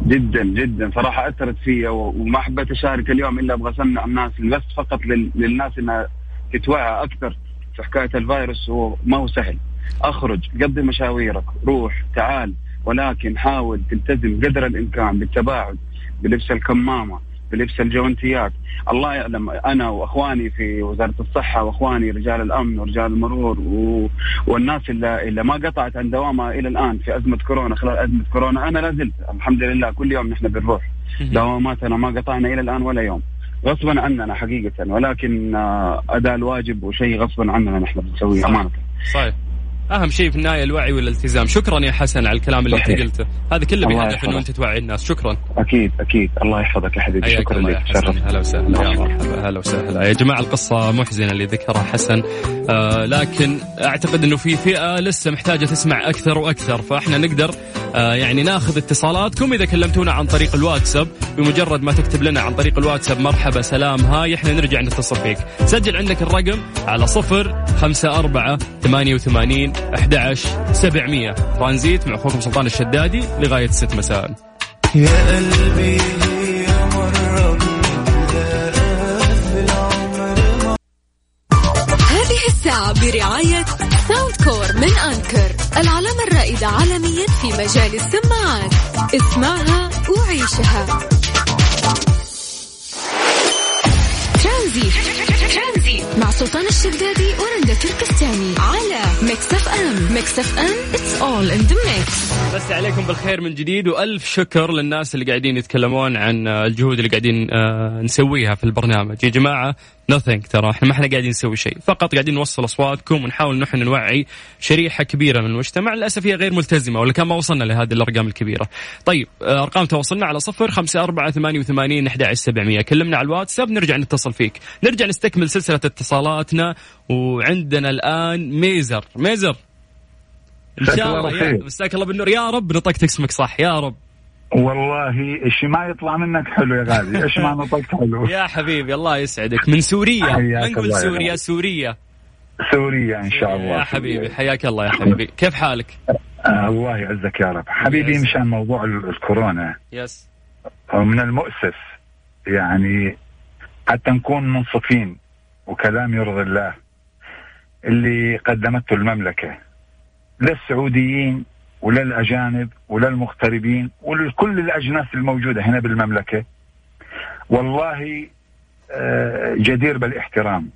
جدا جدا صراحة أثرت فيا وما حبيت اشارك اليوم إلا أبغى أسمع الناس بس فقط للناس إنها تتوعى أكثر في حكاية الفيروس هو ما هو سهل. أخرج قضي مشاويرك روح تعال ولكن حاول تلتزم قدر الإمكان بالتباعد بلبس الكمامة بلبس الجوانتيات الله يعلم أنا وأخواني في وزارة الصحة وأخواني رجال الأمن ورجال المرور و... والناس اللي, اللي ما قطعت عن دوامها إلى الآن في أزمة كورونا. خلال أزمة كورونا أنا لا زلت. الحمد لله كل يوم نحن بنروح. دواماتنا ما قطعنا إلى الآن ولا يوم. غصبا عننا حقيقه. ولكن آه، أداء الواجب وشيء غصبا عننا نحن بنسويه أمانة. صحيح. أهم شيء في النهاية الوعي والالتزام. شكرا يا حسن على الكلام اللي أنت قلته. هذا كله بهدف إنه أنت توعي الناس. شكرا. أكيد أكيد. الله يحفظك يا حبيبي. شكرا لك. هلا وسهلا. يا مرحبا. هلا وسهلا. يا جماعة القصة محزنه اللي ذكرها حسن. آه لكن أعتقد إنه في فئة لسه محتاجة تسمع أكثر وأكثر. فإحنا نقدر آه يعني ناخذ اتصالاتكم إذا كلمتونا عن طريق الواتساب. بمجرد ما تكتب لنا عن طريق الواتساب مرحبا سلام هاي إحنا نرجع نتصل فيك. سجل عندك الرقم على صفر خمسة أربعة ثمانية وثمانين أحد عشر سبعمية. ترانزيت مع أخوكم سلطان الشدادي لغاية ست مساء. يا قلبي هذه الساعة برعاية ساوند كور من أنكر العلامة الرائدة عالميا في مجال السماعات. اسمعها وعيشها. ترانزيت مع سلطان الشدادي ورندا تركستاني على ميكس اف ام ميكس اف ام it's all in the mix مسا عليكم بالخير من جديد وألف شكر للناس اللي قاعدين يتكلمون عن الجهود اللي قاعدين آه، نسويها في البرنامج. يا جماعة nothing ترى إحنا ما إحنا قاعدين نسوي شيء. فقط قاعدين نوصل أصواتكم ونحاول نحن نوعي شريحة كبيرة من المجتمع للأسف هي غير ملتزمة ولا كان ما وصلنا لهذه الأرقام الكبيرة. طيب آه، أرقام تواصلنا على صفر خمسة أربعة ثمانية وثمانين أحد سبعمية. كلمنا على الواتساب نرجع نتصل فيك. نرجع نستكمل سلسلة اتصالاتنا وعندنا الآن ميزر. ميزر. إن شاء الله مساك الله بالنور. يا رب نطقت اسمك صح. يا رب. والله الشي ما يطلع منك حلو يا غالي إيش ما نطقت حلو. يا حبيبي الله يسعدك. من سوريا. ما نقول سوريا. سوريا. سوريا إن شاء الله. يا حبيبي. حياك الله يا حبيبي. كيف حالك؟ آه الله يعزك يا رب. حبيبي مشان موضوع الكورونا. يس. من المؤسف يعني حتى نكون منصفين وكلام يرضي الله. اللي قدمته المملكة للسعوديين وللأجانب وللمغتربين ولكل الأجناس الموجودة هنا بالمملكة. والله آه، جدير بالاحترام.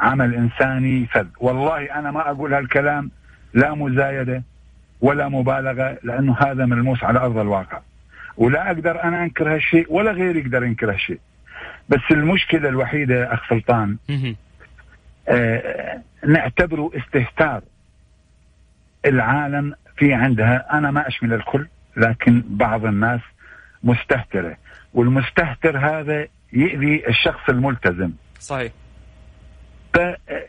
عمل إنساني فذ. والله أنا ما أقول هالكلام لا مزايدة ولا مبالغة لأنه هذا ملموس على أرض الواقع. ولا أقدر أنا أنكر هالشيء ولا غيري يقدر ينكر هالشيء. بس المشكلة الوحيدة أخ سلطان نعتبره استهتار. العالم في عندها أنا ما أشمل الكل لكن بعض الناس مستهترة. والمستهتر هذا يؤذي الشخص الملتزم. صحيح.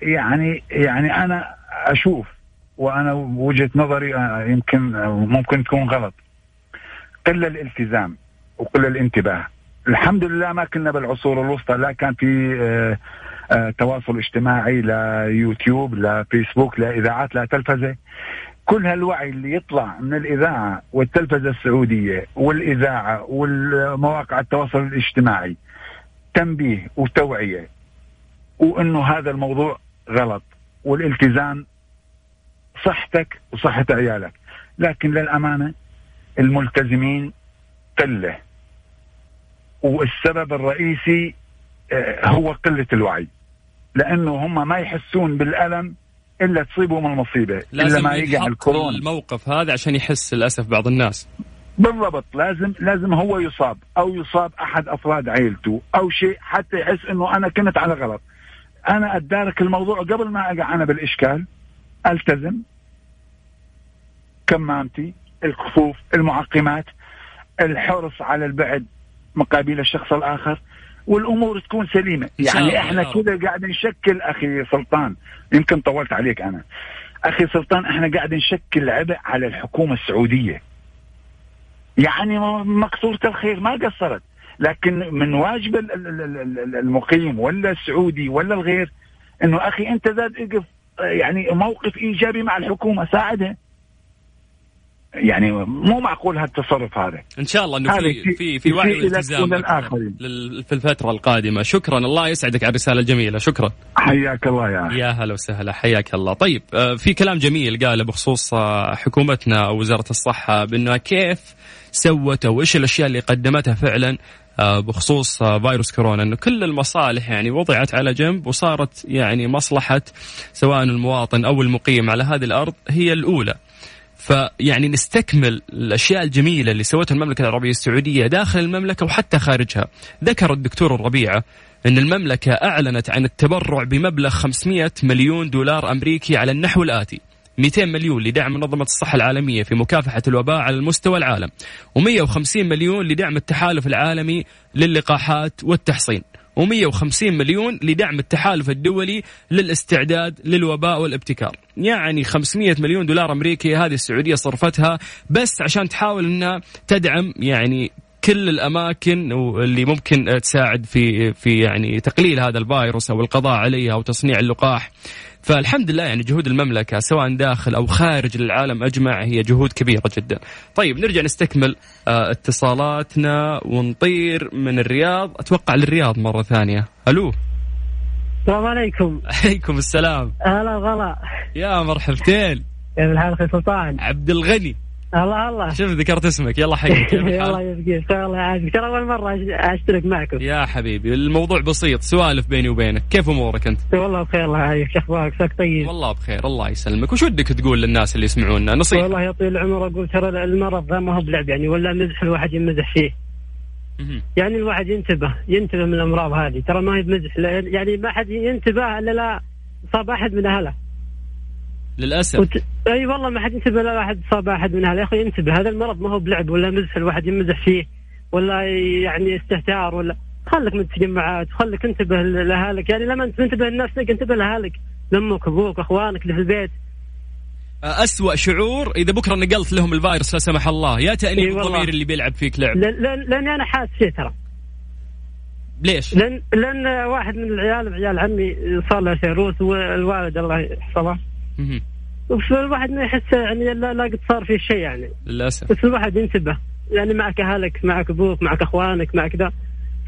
يعني يعني أنا أشوف وأنا وجهة نظري آه، يمكن آه، ممكن تكون غلط. قل الالتزام وقل الانتباه. الحمد لله ما كنا بالعصور الوسطى لا كان في آه، تواصل اجتماعي لا يوتيوب لا فيسبوك لا تلفزة. كل هالوعي اللي يطلع من الإذاعة والتلفزة السعودية والإذاعة والمواقع التواصل الاجتماعي تنبيه وتوعية وإنه هذا الموضوع غلط والالتزام صحتك وصحة عيالك. لكن للأمانة الملتزمين قلة والسبب الرئيسي آه، هو قلة الوعي. لأنه هم ما يحسون بالألم إلا تصيبهم المصيبة لازم إلا ما يقع الكورونا. الموقف هذا عشان يحس للأسف بعض الناس. بالضبط لازم لازم هو يصاب أو يصاب أحد أفراد عائلته أو شيء حتى يحس إنه أنا كنت على غلط. أنا أدارك الموضوع قبل ما أقع أنا بالإشكال. ألتزم. كمامتي الكفوف المعقمات الحرص على البعد مقابل الشخص الآخر. والأمور تكون سليمة. يعني إحنا كذا قاعد نشكل أخي سلطان. يمكن طولت عليك أنا. أخي سلطان إحنا قاعد نشكل عبء على الحكومة السعودية. يعني مقصورة الخير ما قصرت. لكن من واجب المقيم ولا السعودي ولا الغير إنه أخي أنت ذات اقف يعني موقف إيجابي مع الحكومة ساعدها. يعني مو معقول هالتصرف هذا. إن شاء الله إنه في في في وعي والتزام في الفترة القادمة. شكرا. الله يسعدك على الرسالة الجميلة. شكرا. حياك الله يا يا هلا وسهلا. حياك الله. طيب آه، في كلام جميل قاله بخصوص آه، حكومتنا أو وزاره الصحة بانه كيف سوت أو إيش الأشياء اللي قدمتها فعلا آه، بخصوص فيروس كورونا. إنه كل المصالح يعني وضعت على جنب وصارت يعني مصلحة سواء المواطن أو المقيم على هذه الأرض هي الأولى. فيعني نستكمل الأشياء الجميلة اللي سوتها المملكة العربية السعودية داخل المملكة وحتى خارجها. ذكر الدكتور الربيعه إن المملكة أعلنت عن التبرع بمبلغ 500 مليون دولار أمريكي على النحو الآتي: 200 مليون لدعم منظمة الصحة العالمية في مكافحة الوباء على المستوى العالم. و150 مليون لدعم التحالف العالمي للقاحات والتحصين. و150 مليون لدعم التحالف الدولي للاستعداد للوباء والابتكار. يعني 500 مليون دولار أمريكي هذه السعودية صرفتها بس عشان تحاول أنها تدعم يعني كل الأماكن اللي ممكن تساعد في في يعني تقليل هذا الفيروس أو القضاء عليه أو تصنيع اللقاح. فالحمد لله يعني جهود المملكة سواء داخل أو خارج العالم أجمع هي جهود كبيرة جدا. طيب نرجع نستكمل آه، اتصالاتنا ونطير من الرياض. أتوقع للرياض مرة ثانية. ألو؟ السلام عليكم. عليكم السلام. هلا غلا يا مرحبتين. كيف الحال أخي سلطان؟ عبد الغني. الله الله. شوف ذكرت اسمك. يلا حيك الله يبقيك الله يعافيك. ترى أول مرة أشترك معكم. يا حبيبي الموضوع بسيط. سوالف بيني وبينك. كيف أمورك أنت؟ والله بخير الله يعافيك. شو أخبارك؟ ساك طيب. والله بخير الله يسلمك. وش ودك تقول للناس اللي يسمعونا؟ نصيحة. والله يا طويل العمر أقول ترى المرض ذا ما هو بلعب يعني ولا مزح الواحد يمزح فيه. يعني الواحد ينتبه ينتبه من الأمراض هذه. ترى ما هي بمزح يعني ما حد ينتبه إلا لا صاب أحد من أهله. للأسف. وت... أي والله ما حد ينتبه لا واحد صاب أحد من يا أخي انتبه هذا المرض ما هو بلعب ولا مزح الواحد يمزح فيه ولا يعني استهتار ولا. خلك من التجمعات خلك انتبه لاهالك يعني لما انت تنتبه لنفسك انتبه لاهالك لأمك أبوك أخوانك اللي في البيت. أسوأ شعور إذا بكرة نقلت لهم الفيروس لا سمح الله. يا تأنيب الضمير اللي بيلعب فيك لعب. لأني أنا حاس فيه ترى. ليش؟ لأن لأن واحد من العيال عيال عمي صار له فيروس والوالد الله يحفظه. الواحد ما يحس يعني لا, لا قد صار فيه شيء يعني. للأسف. بس الواحد ينتبه. يعني معك أهلك معك أبوك معك أخوانك معك ذا.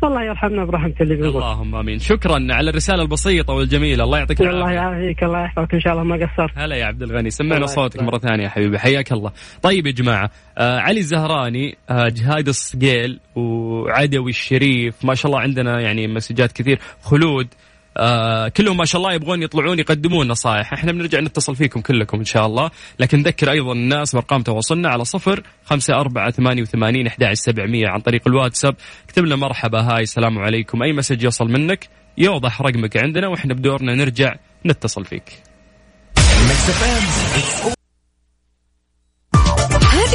فالله يرحمنا برحمته اللي بيقول اللهم آمين. شكرا على الرسالة البسيطة والجميلة. الله يعطيك الله العافية. يعافيك الله يحفظك إن شاء الله. ما قصرت. هلا يا عبد الغني. سمعنا الله صوتك. مرة ثانية يا حبيبي. حياك الله. طيب يا جماعة آه علي الزهراني آه جهاد الصقيل وعدوي الشريف. ما شاء الله عندنا يعني مسجات كثير. خلود آه كلهم ما شاء الله يبغون يطلعون يقدمون نصائح. إحنا بنرجع نتصل فيكم كلكم إن شاء الله. لكن نذكر أيضا الناس بأرقام تواصلنا على صفر خمسة أربعة ثمانية وثمانين أحد سبعمية عن طريق الواتساب. اكتب لنا مرحبا hi السلام عليكم. أي message يوصل منك يوضح رقمك عندنا وإحنا بدورنا نرجع نتصل فيك.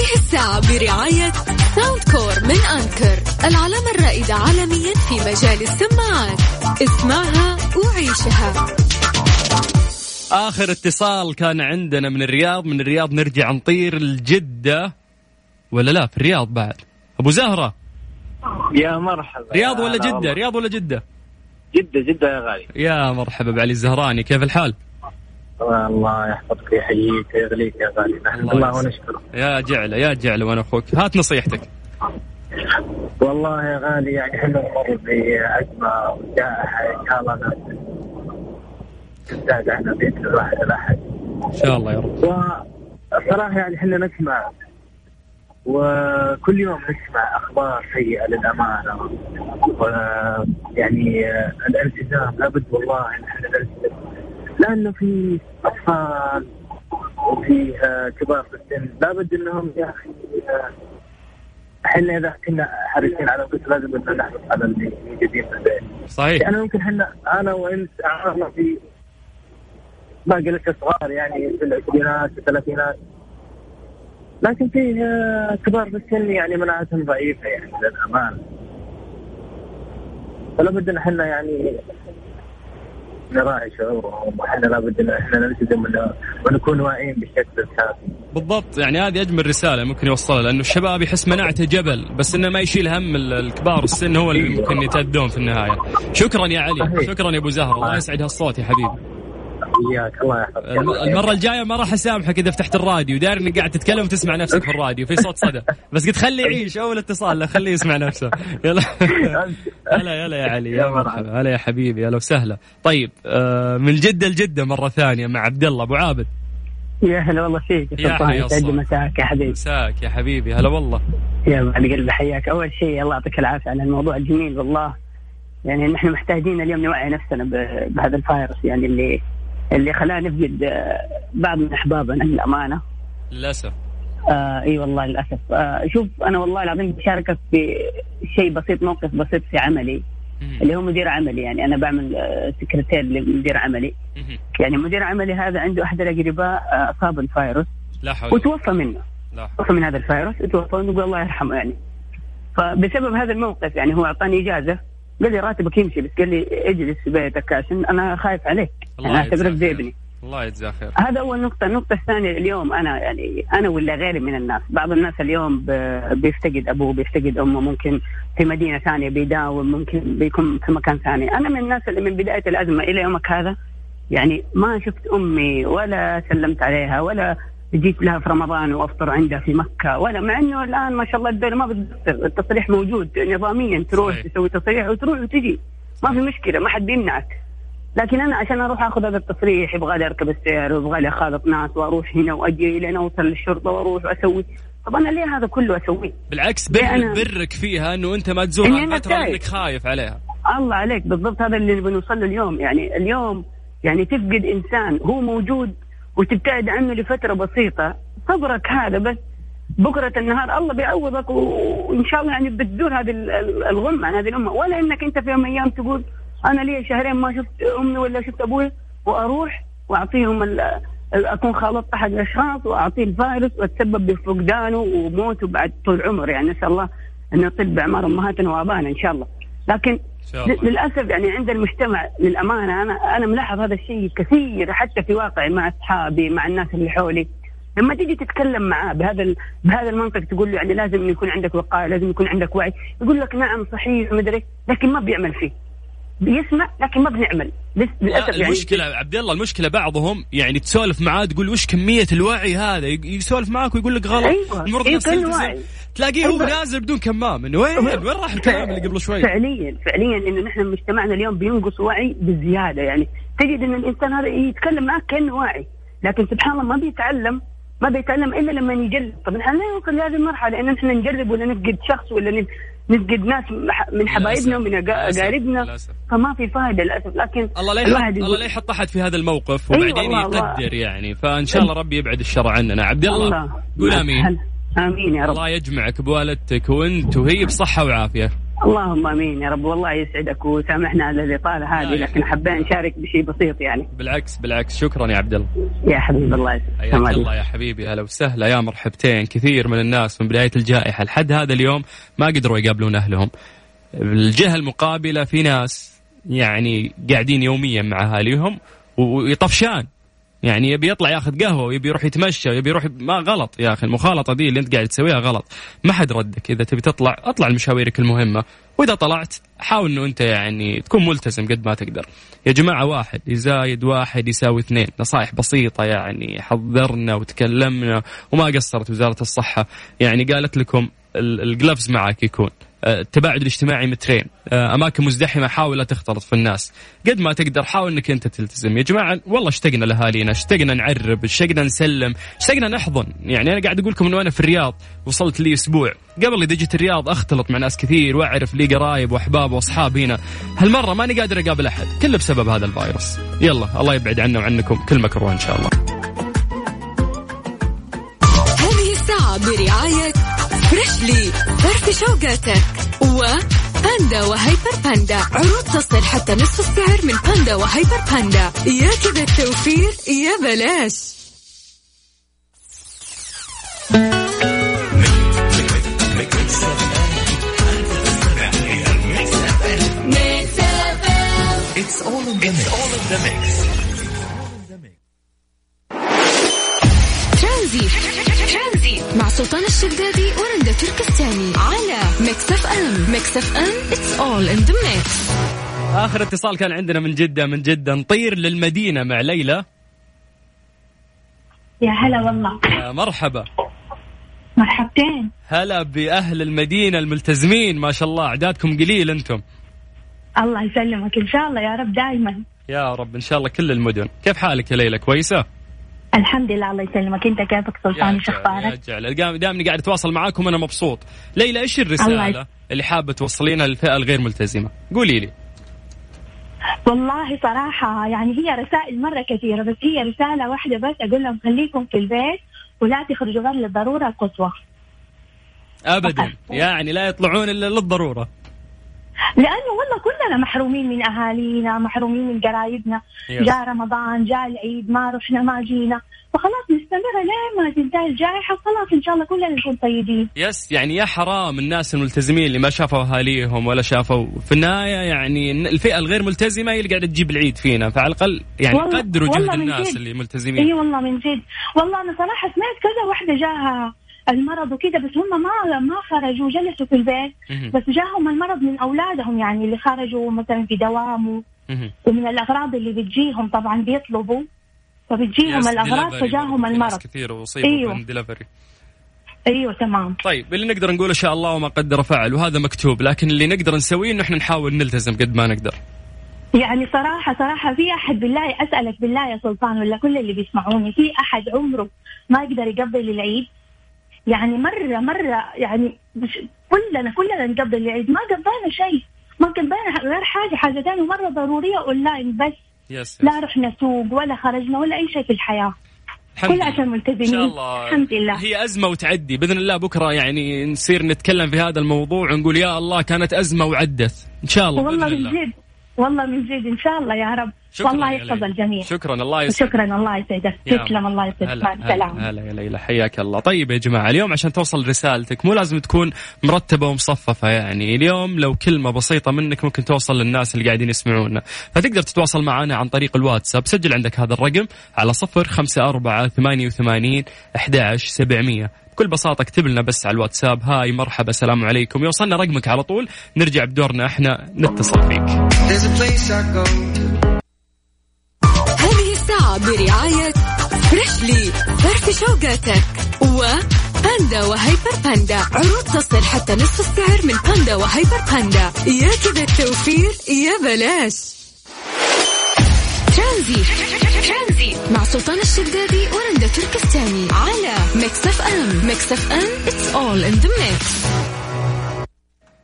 هذه الساعة برعاية ساوند كور من أنكر العلامة الرائدة عالميا في مجال السماعات. اسمعها وعيشها. آخر اتصال كان عندنا من الرياض من الرياض نرجع نطير لجدة ولا لا في الرياض بعد. أبو زهرة. يا مرحبا. رياض يا ولا جدة. رياض ولا جدة؟ جدة جدة يا غالي. يا مرحبا بعلي الزهراني. كيف الحال؟ الله يحفظك ويحييك ويغليك يا غالي. نحمد الله. ونشكره. يا جعلة يا جعلة وأنا أخوك هات نصيحتك. والله يا غالي يعني إحنا نمر بأزمة وجائحة إن شاء الله ناس تبتعد عنا بإذن الواحد الأحد. إن شاء الله يا رب. والصراحة يعني إحنا نسمع وكل يوم نسمع أخبار سيئة للأمانة. ويعني الالتزام لابد والله إن إحنا نلتزم. لأنه في أطفال وفي آه، كبار في السن. لابد إنهم يا أخي آه، إحنا إذا كنا حريصين على القدس لازم ان نحرص على اللي موجودين في البيت. صحيح. يعني ممكن إحنا أنا وأنت عارفنا في باقي لسه صغار يعني في العشرينات في الثلاثينات. لكن في آه، كبار في السن يعني مناعتهم ضعيفة يعني للأمانة. فلا بد إن إحنا يعني نراعي شعورهم وإحنا لابد إن إحنا نلتزم ون- ونكون واعيين بالشكل الكافي. بالضبط يعني هذه أجمل رسالة ممكن يوصلها لأنه الشباب يحس مناعته جبل بس إنه ما يشيل هم ال- الكبار السن هو اللي ممكن يتاذون في النهاية شكرا يا علي. شكرا يا أبو زهر الله يسعد هالصوت يا حبيبي إياك الله يحفظك. الم- المرة الجاية ما راح أسامحك إذا فتحت الراديو. داير إنك قاعد تتكلم وتسمع نفسك في الراديو في صوت صدى. بس قلت خليه يعيش أول اتصال لا خليه يسمع نفسه. يلا. هلا يلا يا علي يا مرحبا. هلا يا حبيبي هلا وسهلا. طيب آه من جدة لجدة مرة ثانية مع عبد الله. أبو عابد. يا هلا والله فيك يا. مساك يا حبيبي. مساك يا حبيبي هلا والله. يا بعد قلبي حياك. أول شيء الله يعطيك العافية على الموضوع الجميل والله. يعني نحن محتاجين اليوم نوعي نفسنا ب- بهذا الفيروس يعني اللي اللي خلانا نفقد آه، بعض من أحبابنا للامانه للأسف. آه إي والله للأسف. آه شوف أنا والله العظيم بشاركك في شيء بسيط موقف بسيط في عملي اللي هو مدير عملي. يعني أنا بعمل آه، سكرتير لمدير عملي. يعني مدير عملي هذا عنده أحد الاقرباء آه، أصاب الفيروس لا حول وتوفى منه. لا توفى من هذا الفيروس وتوفى ونقول الله يرحمه يعني. فبسبب هذا الموقف يعني هو أعطاني إجازة قال لي راتبك يمشي بس قال لي اجلس في بيتك عشان أنا خايف عليك. الله أنا اعتبرك يجزاك زي خير. ابني الله يجزاه خير. هذا اول نقطة، النقطة الثانية اليوم أنا يعني أنا ولا غيري من الناس، بعض الناس اليوم بيفتقد أبوه بيفتقد أمه ممكن في مدينة ثانية بيداوم ممكن بيكون في مكان ثاني، أنا من الناس اللي من بداية الأزمة إلى يومك هذا يعني ما شفت أمي ولا سلمت عليها ولا جيت لها في رمضان وأفطر عندها في مكة ولا مع إنه الآن ما شاء الله الدولة ما بتقصر، التصريح موجود. نظاميا تروح صحيح. تسوي تصريح وتروح وتجي، ما في مشكلة ما حد بيمنعك. لكن أنا عشان أروح آخذ هذا التصريح يبغى لي أركب السير ويبغى لي أخالط ناس وأروح هنا وأجي لين اوصل للشرطة وأروح وأسوي. طب أنا ليه هذا كله أسويه؟ بالعكس بر أنا- برك فيها إنه أنت ما تزورها أنا الفترة خايف. عليها. الله عليك بالضبط هذا اللي بنوصل له اليوم. يعني اليوم يعني تفقد إنسان هو موجود وتبتعد عنه لفترة بسيطة. صبرك هذا بس. بكرة النهار الله بيعوضك و- وإن شاء الله يعني بتزور هذه ال- ال- الغمة عن هذه الأمة. ولا إنك أنت في يوم من الأيام تقول أنا لي شهرين ما شفت أمي ولا شفت أبوي وأروح وأعطيهم ال- أكون خالطت احد الأشخاص واعطيه الفيروس وأتسبب بفقدانه وموته بعد طول عمر يعني نسأل الله انه يطل باعمار أمهاتنا وابائنا إن شاء الله. لكن إن شاء الله. للأسف يعني عند المجتمع للأمانة أنا أنا ملاحظ هذا الشيء كثير حتى في واقعي مع أصحابي مع الناس اللي حولي. لما تيجي تتكلم معاه بهذا. بهذا المنطق تقول له يعني لازم يكون عندك وقاية لازم يكون عندك وعي يقول لك نعم صحيح ومدري إيه، لكن ما بيعمل فيه. بيسمع لكن ما بنعمل. بس للأسف لا يعني المشكلة عبد الله المشكلة بعضهم يعني تسولف معاه تقول وش كمية الوعي هذا؟ يسولف معاك ويقول لك غلط. أيوة. المفروض أيوة،. تلاقيه هو أيوة. نازل بدون كمام إنه وين؟ وين راح الكلام اللي قبل شوي؟ فعليا فعليا إنه نحن مجتمعنا اليوم بينقص وعي بزيادة. يعني تجد إن الإنسان هذا يتكلم معك كأنه واعي لكن سبحان الله ما بيتعلم ما بيتعلم إلا لما يجرب. طب نحن لا نوصل لهذه المرحلة؟ إن إحنا نجرب ولا نفقد شخص ولا نفقد ناس من حبايبنا ومن. اقاربنا. فما في فائده للأسف لكن الله لا يحط الله لا يحط أحد في هذا الموقف أيوة وبعدين الله. يقدر يعني فإن شاء الله ربي يبعد الشر عننا عبد الله. قول آمين. آمين يا رب الله يجمعك بوالدتك وأنت وهي بصحة وعافية اللهم آمين يا رب. والله يسعدك وسامحنا على الإطالة هذه لا، لكن حبينا نشارك بشيء بسيط يعني. بالعكس بالعكس. شكرا يا عبد الله. يا حبيب الله. يسعدك الله يا حبيبي. هلا وسهلا. يا مرحبتين. كثير من الناس من بداية الجائحة لحد هذا اليوم ما قدروا يقابلون أهلهم. الجهة المقابلة في ناس يعني قاعدين يوميا مع أهاليهم ويطفشان. يعني يبي يطلع ياخذ قهوة ويبي يروح يتمشى ويبي يروح ما غلط يا أخي المخالطة دي اللي أنت قاعد تسويها غلط. ما حد ردك. إذا تبي تطلع أطلع لمشاويرك المهمة. وإذا طلعت حاول إنه أنت يعني تكون ملتزم قد ما تقدر. يا جماعة واحد يزايد واحد يساوي اثنين. نصائح بسيطة يعني حذرنا وتكلمنا وما قصرت وزارة الصحة. يعني قالت لكم ال- الجلفز معك يكون. التباعد الاجتماعي مترين آه، أماكن مزدحمة حاول لا تختلط في الناس. قد ما تقدر حاول إنك أنت تلتزم. يا جماعة والله اشتقنا لأهالينا اشتقنا نعرب اشتقنا نسلم اشتقنا نحضن. يعني أنا قاعد أقول لكم إنه أنا في الرياض وصلت لي أسبوع. قبل إذا جيت الرياض أختلط مع ناس كثير وأعرف لي قرايب وأحباب وأصحاب هنا. هالمرة ماني قادر أقابل أحد كله بسبب هذا الفيروس. يلا الله يبعد عنا وعنكم. كل مكروه إن شاء الله. هذه الساعة برعاية فريشلي فرف شوقاتك وباندا وهيبر باندا عروض تصل حتى نصف السعر من باندا وهيبر باندا يا كذا التوفير يا بلاش It's all in the mix. It's all in the mix. ترانزيت سلطان الشدادي ورندا تركستاني على Mix FM Mix FM It's all in the mix آخر اتصال كان عندنا من جدة من جدة. نطير للمدينة مع ليلى. يا هلا والله. مرحبا. مرحبتين. هلا بأهل المدينة الملتزمين ما شاء الله. أعدادكم قليل أنتم. الله يسلمك. إن شاء الله يا رب دائما يا رب إن شاء الله كل المدن. كيف حالك يا ليلى؟ كويسة؟ الحمد لله الله يسلمك. انت كيفك سلطان إيش أخبارك دائما قاعد اتواصل معاكم أنا مبسوط. ليلى إيش الرسالة اللي حابة توصلينها للفئة الغير ملتزمة؟ قولي لي. والله صراحة يعني هي رسائل مرة كثيرة بس هي رسالة واحدة بس أقول لهم خليكم في البيت ولا تخرجوا غير للضرورة القصوى ابدا. يعني لا يطلعون إلا للضرورة. لأنه والله كلنا محرومين من أهالينا محرومين من قرايبنا. جاء رمضان جاء العيد ما رحنا ما جينا. فخلاص نستمر لين ما تنتهي الجائحة خلاص إن شاء الله كلنا نكون طيبين. يس يعني يا حرام الناس الملتزمين اللي ما شافوا أهاليهم ولا شافوا. في النهاية يعني الفئة الغير ملتزمة هي اللي قاعدة تجيب العيد فينا. فعلى الأقل يعني قدروا جهد الناس. اللي إي ملتزمين والله من جد. والله أنا صراحة سمعت كذا واحدة جاها المرض وكذا بس هم ما ما خرجوا جلسوا في البيت. بس جاهم المرض من أولادهم يعني اللي خرجوا مثلا في دوام. ومن الأغراض اللي بتجيهم طبعا بيطلبوا. فبتجيهم الأغراض فجاهم المرض. كثير اصيبوا أيوه. من دليفري أيوه تمام. طيب اللي نقدر نقوله شاء الله وما قدر فعل وهذا مكتوب لكن اللي نقدر نسويه انه إحنا نحاول نلتزم قد ما نقدر. يعني صراحة صراحة في أحد بالله أسألك بالله يا سلطان ولا كل اللي بيسمعوني في أحد عمره ما يقدر يقبل العيد؟ يعني مرة مرة يعني كلنا كلنا نقبل العيد. ما قبلنا شيء. ما قبلنا غير حاجة حاجة ثانية مرة ضرورية أونلاين بس. يس لا رحنا سوق ولا خرجنا ولا أي شيء في الحياة. الحمد كل. عشان ملتزمين. إن شاء الله. الحمد لله. هي أزمة وتعدي. بإذن الله بكرة يعني نصير نتكلم في هذا الموضوع ونقول يا الله كانت أزمة وعدت. إن شاء الله والله بإذن من الله. جد والله من جد إن شاء الله يا رب. شكراً والله يحفظ. الجميع. شكرا. الله يسعدك. شكرا الله يسعدك. تسلم الله يسعدك. هلا مع السلامة. هلا يا ليلى. حياك الله. طيب يا جماعة اليوم عشان توصل رسالتك مو لازم تكون مرتبة ومصففة يعني. اليوم لو كلمة بسيطة منك ممكن توصل للناس اللي قاعدين يسمعونا. فتقدر تتواصل معنا عن طريق الواتساب. سجل عندك هذا الرقم على صفر خمسة أربعة ثمانية وثمانين أحد سبعمية. بكل بساطة اكتب لنا بس على الواتساب. هاي مرحبا السلام عليكم. يوصلنا رقمك على طول. نرجع بدورنا إحنا نتصل فيك. هذه الساعة برعاية فريشلي فرفش أوقاتك وباندا وهايبر باندا. عروض تصل حتى نصف السعر من باندا وهايبر باندا. يا كذا التوفير يا بلاش. ترانزيت مع سلطان الشدادي ورندا تركستاني. على Mix FM Mix FM it's all in the mix.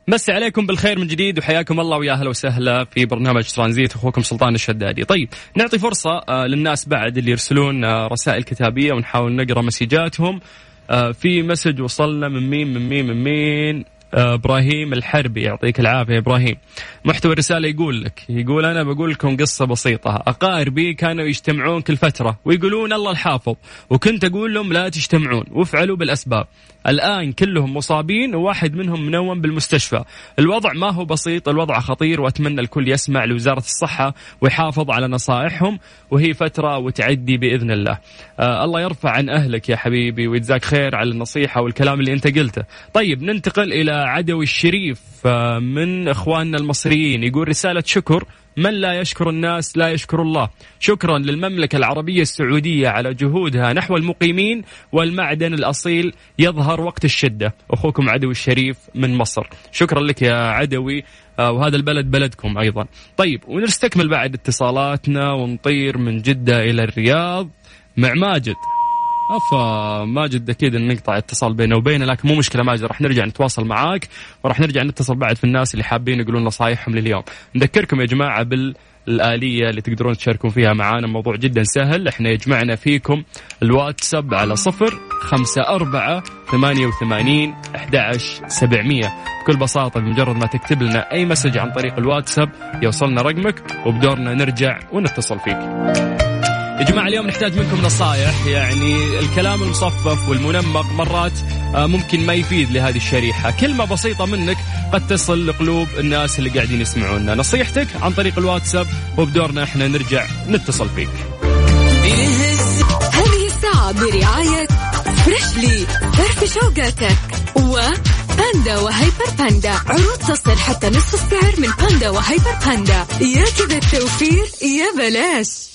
مسي عليكم بالخير من جديد وحياكم الله ويا أهلا وسهلا في برنامج ترانزيت أخوكم سلطان الشدادي. طيب نعطي فرصة آه، للناس بعد اللي يرسلون آه، رسائل كتابية ونحاول نقرأ مسجاتهم. آه، في مسج وصلنا من مين من مين من مين؟ إبراهيم الحربي. يعطيك العافية إبراهيم. محتوى الرسالة يقول لك يقول أنا بقول لكم قصة بسيطة، أقاربي كانوا يجتمعون كل فترة ويقولون الله الحافظ وكنت أقول لهم لا تجتمعون وافعلوا بالأسباب. الآن كلهم مصابين وواحد منهم منوم بالمستشفى. الوضع ما هو بسيط الوضع خطير وأتمنى الكل يسمع لوزارة الصحة ويحافظ على نصائحهم وهي فترة وتعدي بإذن الله. آه الله يرفع عن أهلك يا حبيبي ويجزاك خير على النصيحة والكلام اللي أنت قلته. طيب ننتقل إلى عدوي الشريف آه من إخواننا المصريين. يقول رسالة شكر. من لا يشكر الناس لا يشكر الله. شكرا للمملكة العربية السعودية على جهودها نحو المقيمين والمعدن الأصيل يظهر وقت الشدة. أخوكم عدوي الشريف من مصر. شكرا لك يا عدوي. آه، وهذا البلد بلدكم أيضا. طيب ونستكمل بعد اتصالاتنا ونطير من جدة إلى الرياض مع ماجد. افا ماجد أكيد نقطع اتصال بينه وبينه لكن مو مشكلة ماجد راح نرجع نتواصل معاك وراح نرجع نتصل بعد في الناس اللي حابين يقولون نصايحهم لليوم. نذكركم يا جماعة بال الآلية اللي تقدرون تشاركون فيها معانا موضوع جدا سهل إحنا يجمعنا فيكم الواتساب على صفر خمسة أربعة ثمانية وثمانين أحد سبعمية. بكل بساطة بمجرد ما تكتب لنا أي مسج عن طريق الواتساب يوصلنا رقمك وبدورنا نرجع ونتصل فيك. يا جماعة اليوم نحتاج منكم نصايح. يعني الكلام المصفف والمنمق مرات آه، ممكن ما يفيد لهذه الشريحة. كلمة بسيطة منك قد تصل لقلوب الناس اللي قاعدين يسمعونا. نصيحتك عن طريق الواتساب وبدورنا إحنا نرجع نتصل فيك. هذه الساعة برعاية Freshly فرفش أوقاتك وباندا وهايبر باندا. عروض تصل حتى نصف السعر من باندا وهايبر باندا. يا كذا التوفير يا بلاش.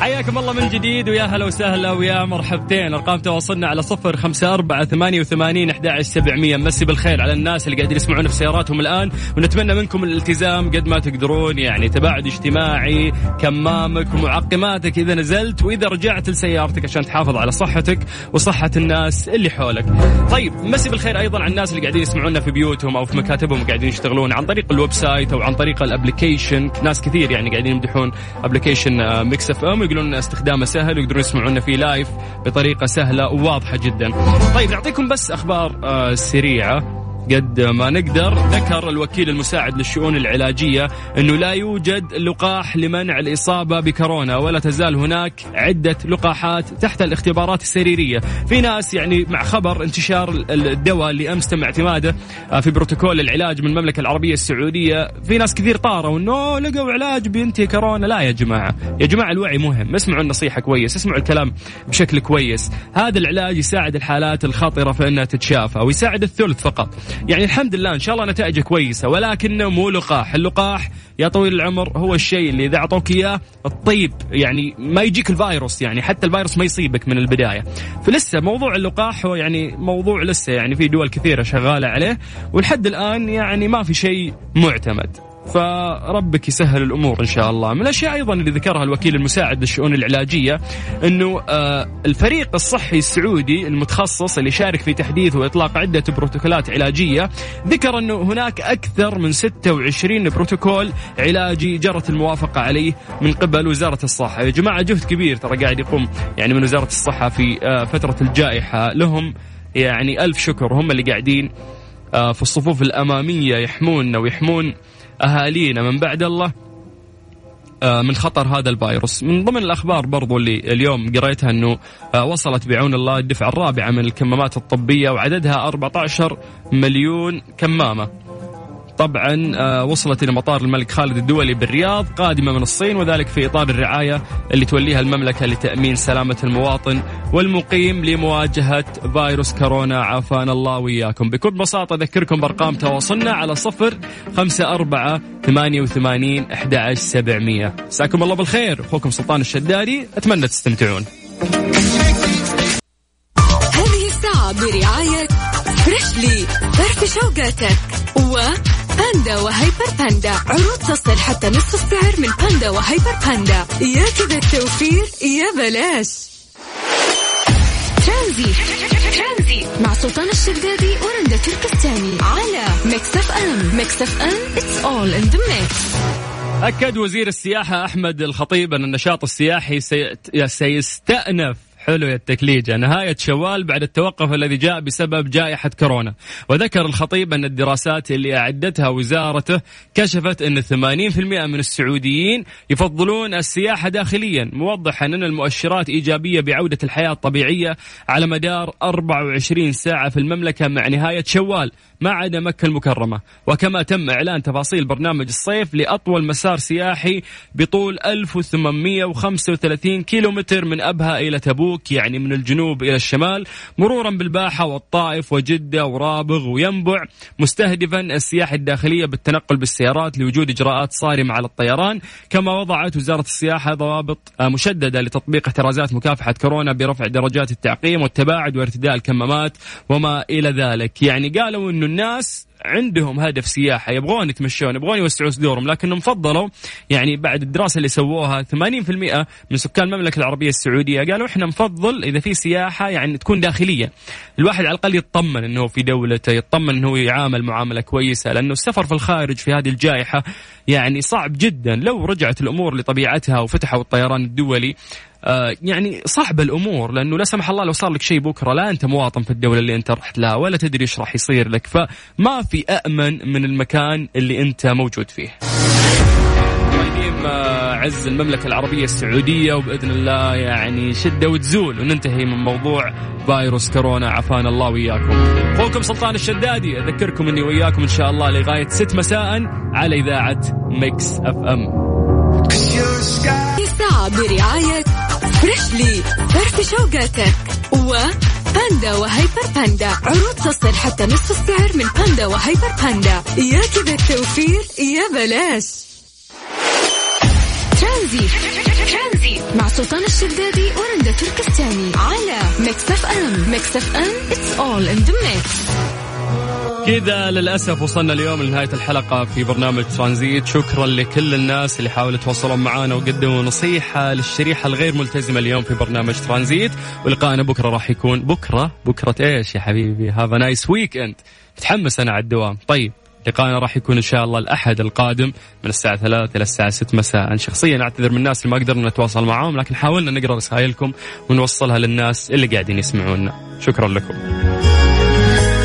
حياكم الله من جديد ويا هلا وسهلا ويا مرحبتين. أرقام تواصلنا على صفر خمسة أربعة ثمانية وثمانين أحد سبعمية. مسي بالخير على الناس اللي قاعدين يسمعونا في سياراتهم الآن ونتمنى منكم الالتزام قد ما تقدرون يعني تباعد اجتماعي كمامتك ومعقماتك إذا نزلت وإذا رجعت لسيارتك عشان تحافظ على صحتك وصحة الناس اللي حولك. طيب مسي بالخير أيضا على الناس اللي قاعدين يسمعونا في بيوتهم أو في مكاتبهم وقاعدين يشتغلون عن طريق ال website أو عن طريق ال application ناس كثير يعني قاعدين يمدحون application Mix FM ويقولون استخدامه سهل ويقدرون يسمعونا فيه live بطريقة سهلة وواضحة جدا. طيب نعطيكم بس أخبار آه، سريعة قد ما نقدر. ذكر الوكيل المساعد للشؤون العلاجية أنه لا يوجد لقاح لمنع الإصابة بكورونا ولا تزال هناك عدة لقاحات تحت الاختبارات السريرية. في ناس يعني مع خبر انتشار الدواء اللي أمس تم اعتماده آه، في بروتوكول العلاج من المملكة العربية السعودية. في ناس كثير طاروا أنه لقوا علاج بينتهي كورونا. لا يا جماعة. يا جماعة الوعي مهم. اسمعوا النصيحة كويس اسمعوا الكلام بشكل كويس. هذا العلاج يساعد الحالات الخطرة في أنها تتشافى ويساعد الثلث فقط. يعني الحمد لله إن شاء الله نتائجه كويسة ولكنه مو لقاح، اللقاح يا طويل العمر هو الشيء اللي إذا أعطوك إياه الطيب يعني ما يجيك الفيروس يعني حتى الفيروس ما يصيبك من البداية. فلسه موضوع اللقاح هو يعني موضوع لسه يعني في دول كثيرة شغالة عليه ولحد الآن يعني ما في شيء معتمد. فربك يسهل الأمور إن شاء الله. من الأشياء أيضا اللي ذكرها الوكيل المساعد للشؤون العلاجية إنه آه، الفريق الصحي السعودي المتخصص اللي شارك في تحديث وإطلاق عدة بروتوكولات علاجية ذكر إنه هناك أكثر من 26 بروتوكول علاجي جرت الموافقة عليه من قبل وزارة الصحة. يا جماعة جهد كبير ترى قاعد يقوم يعني من وزارة الصحة في آه، فترة الجائحة. لهم يعني ألف شكر. هم اللي قاعدين آه، في الصفوف الأمامية يحموننا ويحمون أهالينا من بعد الله آه، من خطر هذا الفيروس. من ضمن الأخبار برضو اللي اليوم قريتها أنه آه، وصلت بعون الله الدفعة الرابعة من الكمامات الطبية وعددها 14 مليون كمامة. طبعا آه، وصلت إلى مطار الملك خالد الدولي بالرياض قادمة من الصين وذلك في إطار الرعاية اللي توليها المملكة لتأمين سلامة المواطن والمقيم لمواجهة فيروس كورونا. عافانا الله وإياكم. بكل بساطة أذكركم بأرقام تواصلنا على صفر خمسة أربعة ثمانية وثمانين أحد عشر سبعمية. مساكم الله بالخير. أخوكم سلطان الشدادي أتمنى تستمتعون. هذه الساعة برعاية Freshly فرفش أوقاتك و باندا وهايبر باندا. عروض تصل حتى نصف السعر من باندا وهايبر باندا. يا كذا التوفير يا بلاش. ترانزيت مع سلطان الشدادي ورندا تركستاني. على Mix FM Mix FM It's all in the mix أكد وزير السياحة أحمد الخطيب أن النشاط السياحي سي- سيستأنف حلو يا التكليجة. نهاية شوال بعد التوقف الذي جاء بسبب جائحة كورونا. وذكر الخطيب أن الدراسات اللي أعدتها وزارته كشفت أن 80% من السعوديين يفضلون السياحة داخليا موضحا أن المؤشرات إيجابية بعودة الحياة الطبيعية على مدار 24 ساعة في المملكة مع نهاية شوال. ما عدا مكة المكرمة. وكما تم إعلان تفاصيل برنامج الصيف لأطول مسار سياحي بطول 1835 كيلومتر من أبها إلى تبوك يعني من الجنوب إلى الشمال مرورا بالباحة والطائف وجدة ورابغ وينبع مستهدفا السياحة الداخلية بالتنقل بالسيارات لوجود إجراءات صارمة على الطيران. كما وضعت وزارة السياحة ضوابط مشددة لتطبيق احترازات مكافحة كورونا برفع درجات التعقيم والتباعد وارتداء الكمامات وما إلى ذلك. يعني قالوا أنه الناس عندهم هدف سياحة يبغون يتمشون يبغون يوسعوا صدورهم لكنهم فضلوا يعني بعد الدراسة اللي سووها 80% من سكان المملكة العربية السعودية قالوا إحنا نفضل إذا في سياحة يعني تكون داخلية. الواحد على الأقل يطمن إنه في دولته يطمن إنه يعامل معاملة كويسة لأنه السفر في الخارج في هذه الجائحة يعني صعب جدا. لو رجعت الأمور لطبيعتها وفتحوا الطيران الدولي يعني صعب الأمور لأنه لا سمح الله لو صار لك شيء بكرة لا أنت مواطن في الدولة اللي أنت رحت لها ولا تدري إيش راح يصير لك فما في امن من المكان اللي أنت موجود فيه. طيب آه، عز المملكة العربية السعودية وبإذن الله يعني شدة وتزول وننتهي من موضوع فيروس كورونا عافانا الله وإياكم. أخوكم سلطان الشدادي أذكركم إني وياكم إن شاء الله لغاية 6 مساء على إذاعة Mix FM. الساعة برعاية Freshly فرفش أوقاتك. و باندا وهايبر باندا. عروض تصل حتى نصف السعر من باندا وهايبر باندا. يا كذا التوفير يا بلاش. ترانزيت. مع سلطان الشدادي ورندا تركستاني. على Mix FM. Mix FM It's all in the mix كذا للأسف وصلنا اليوم لنهاية الحلقة في برنامج ترانزيت. شكرا لكل الناس اللي حاولوا يتواصلون معنا وقدموا نصيحة للشريحة الغير ملتزمة اليوم في برنامج ترانزيت. ولقائنا بكرة راح يكون بكرة؟ بكرة إيش يا حبيبي؟ هذا nice weekend متحمس أنا على الدوام. طيب لقائنا راح يكون إن شاء الله الأحد القادم من الساعة 3 إلى الساعة 6 مساء. شخصيا أعتذر من الناس اللي ما قدرنا نتواصل معاهم لكن حاولنا نقرأ رسائلكم ونوصلها للناس اللي قاعدين يسمعونا. شكرا لكم.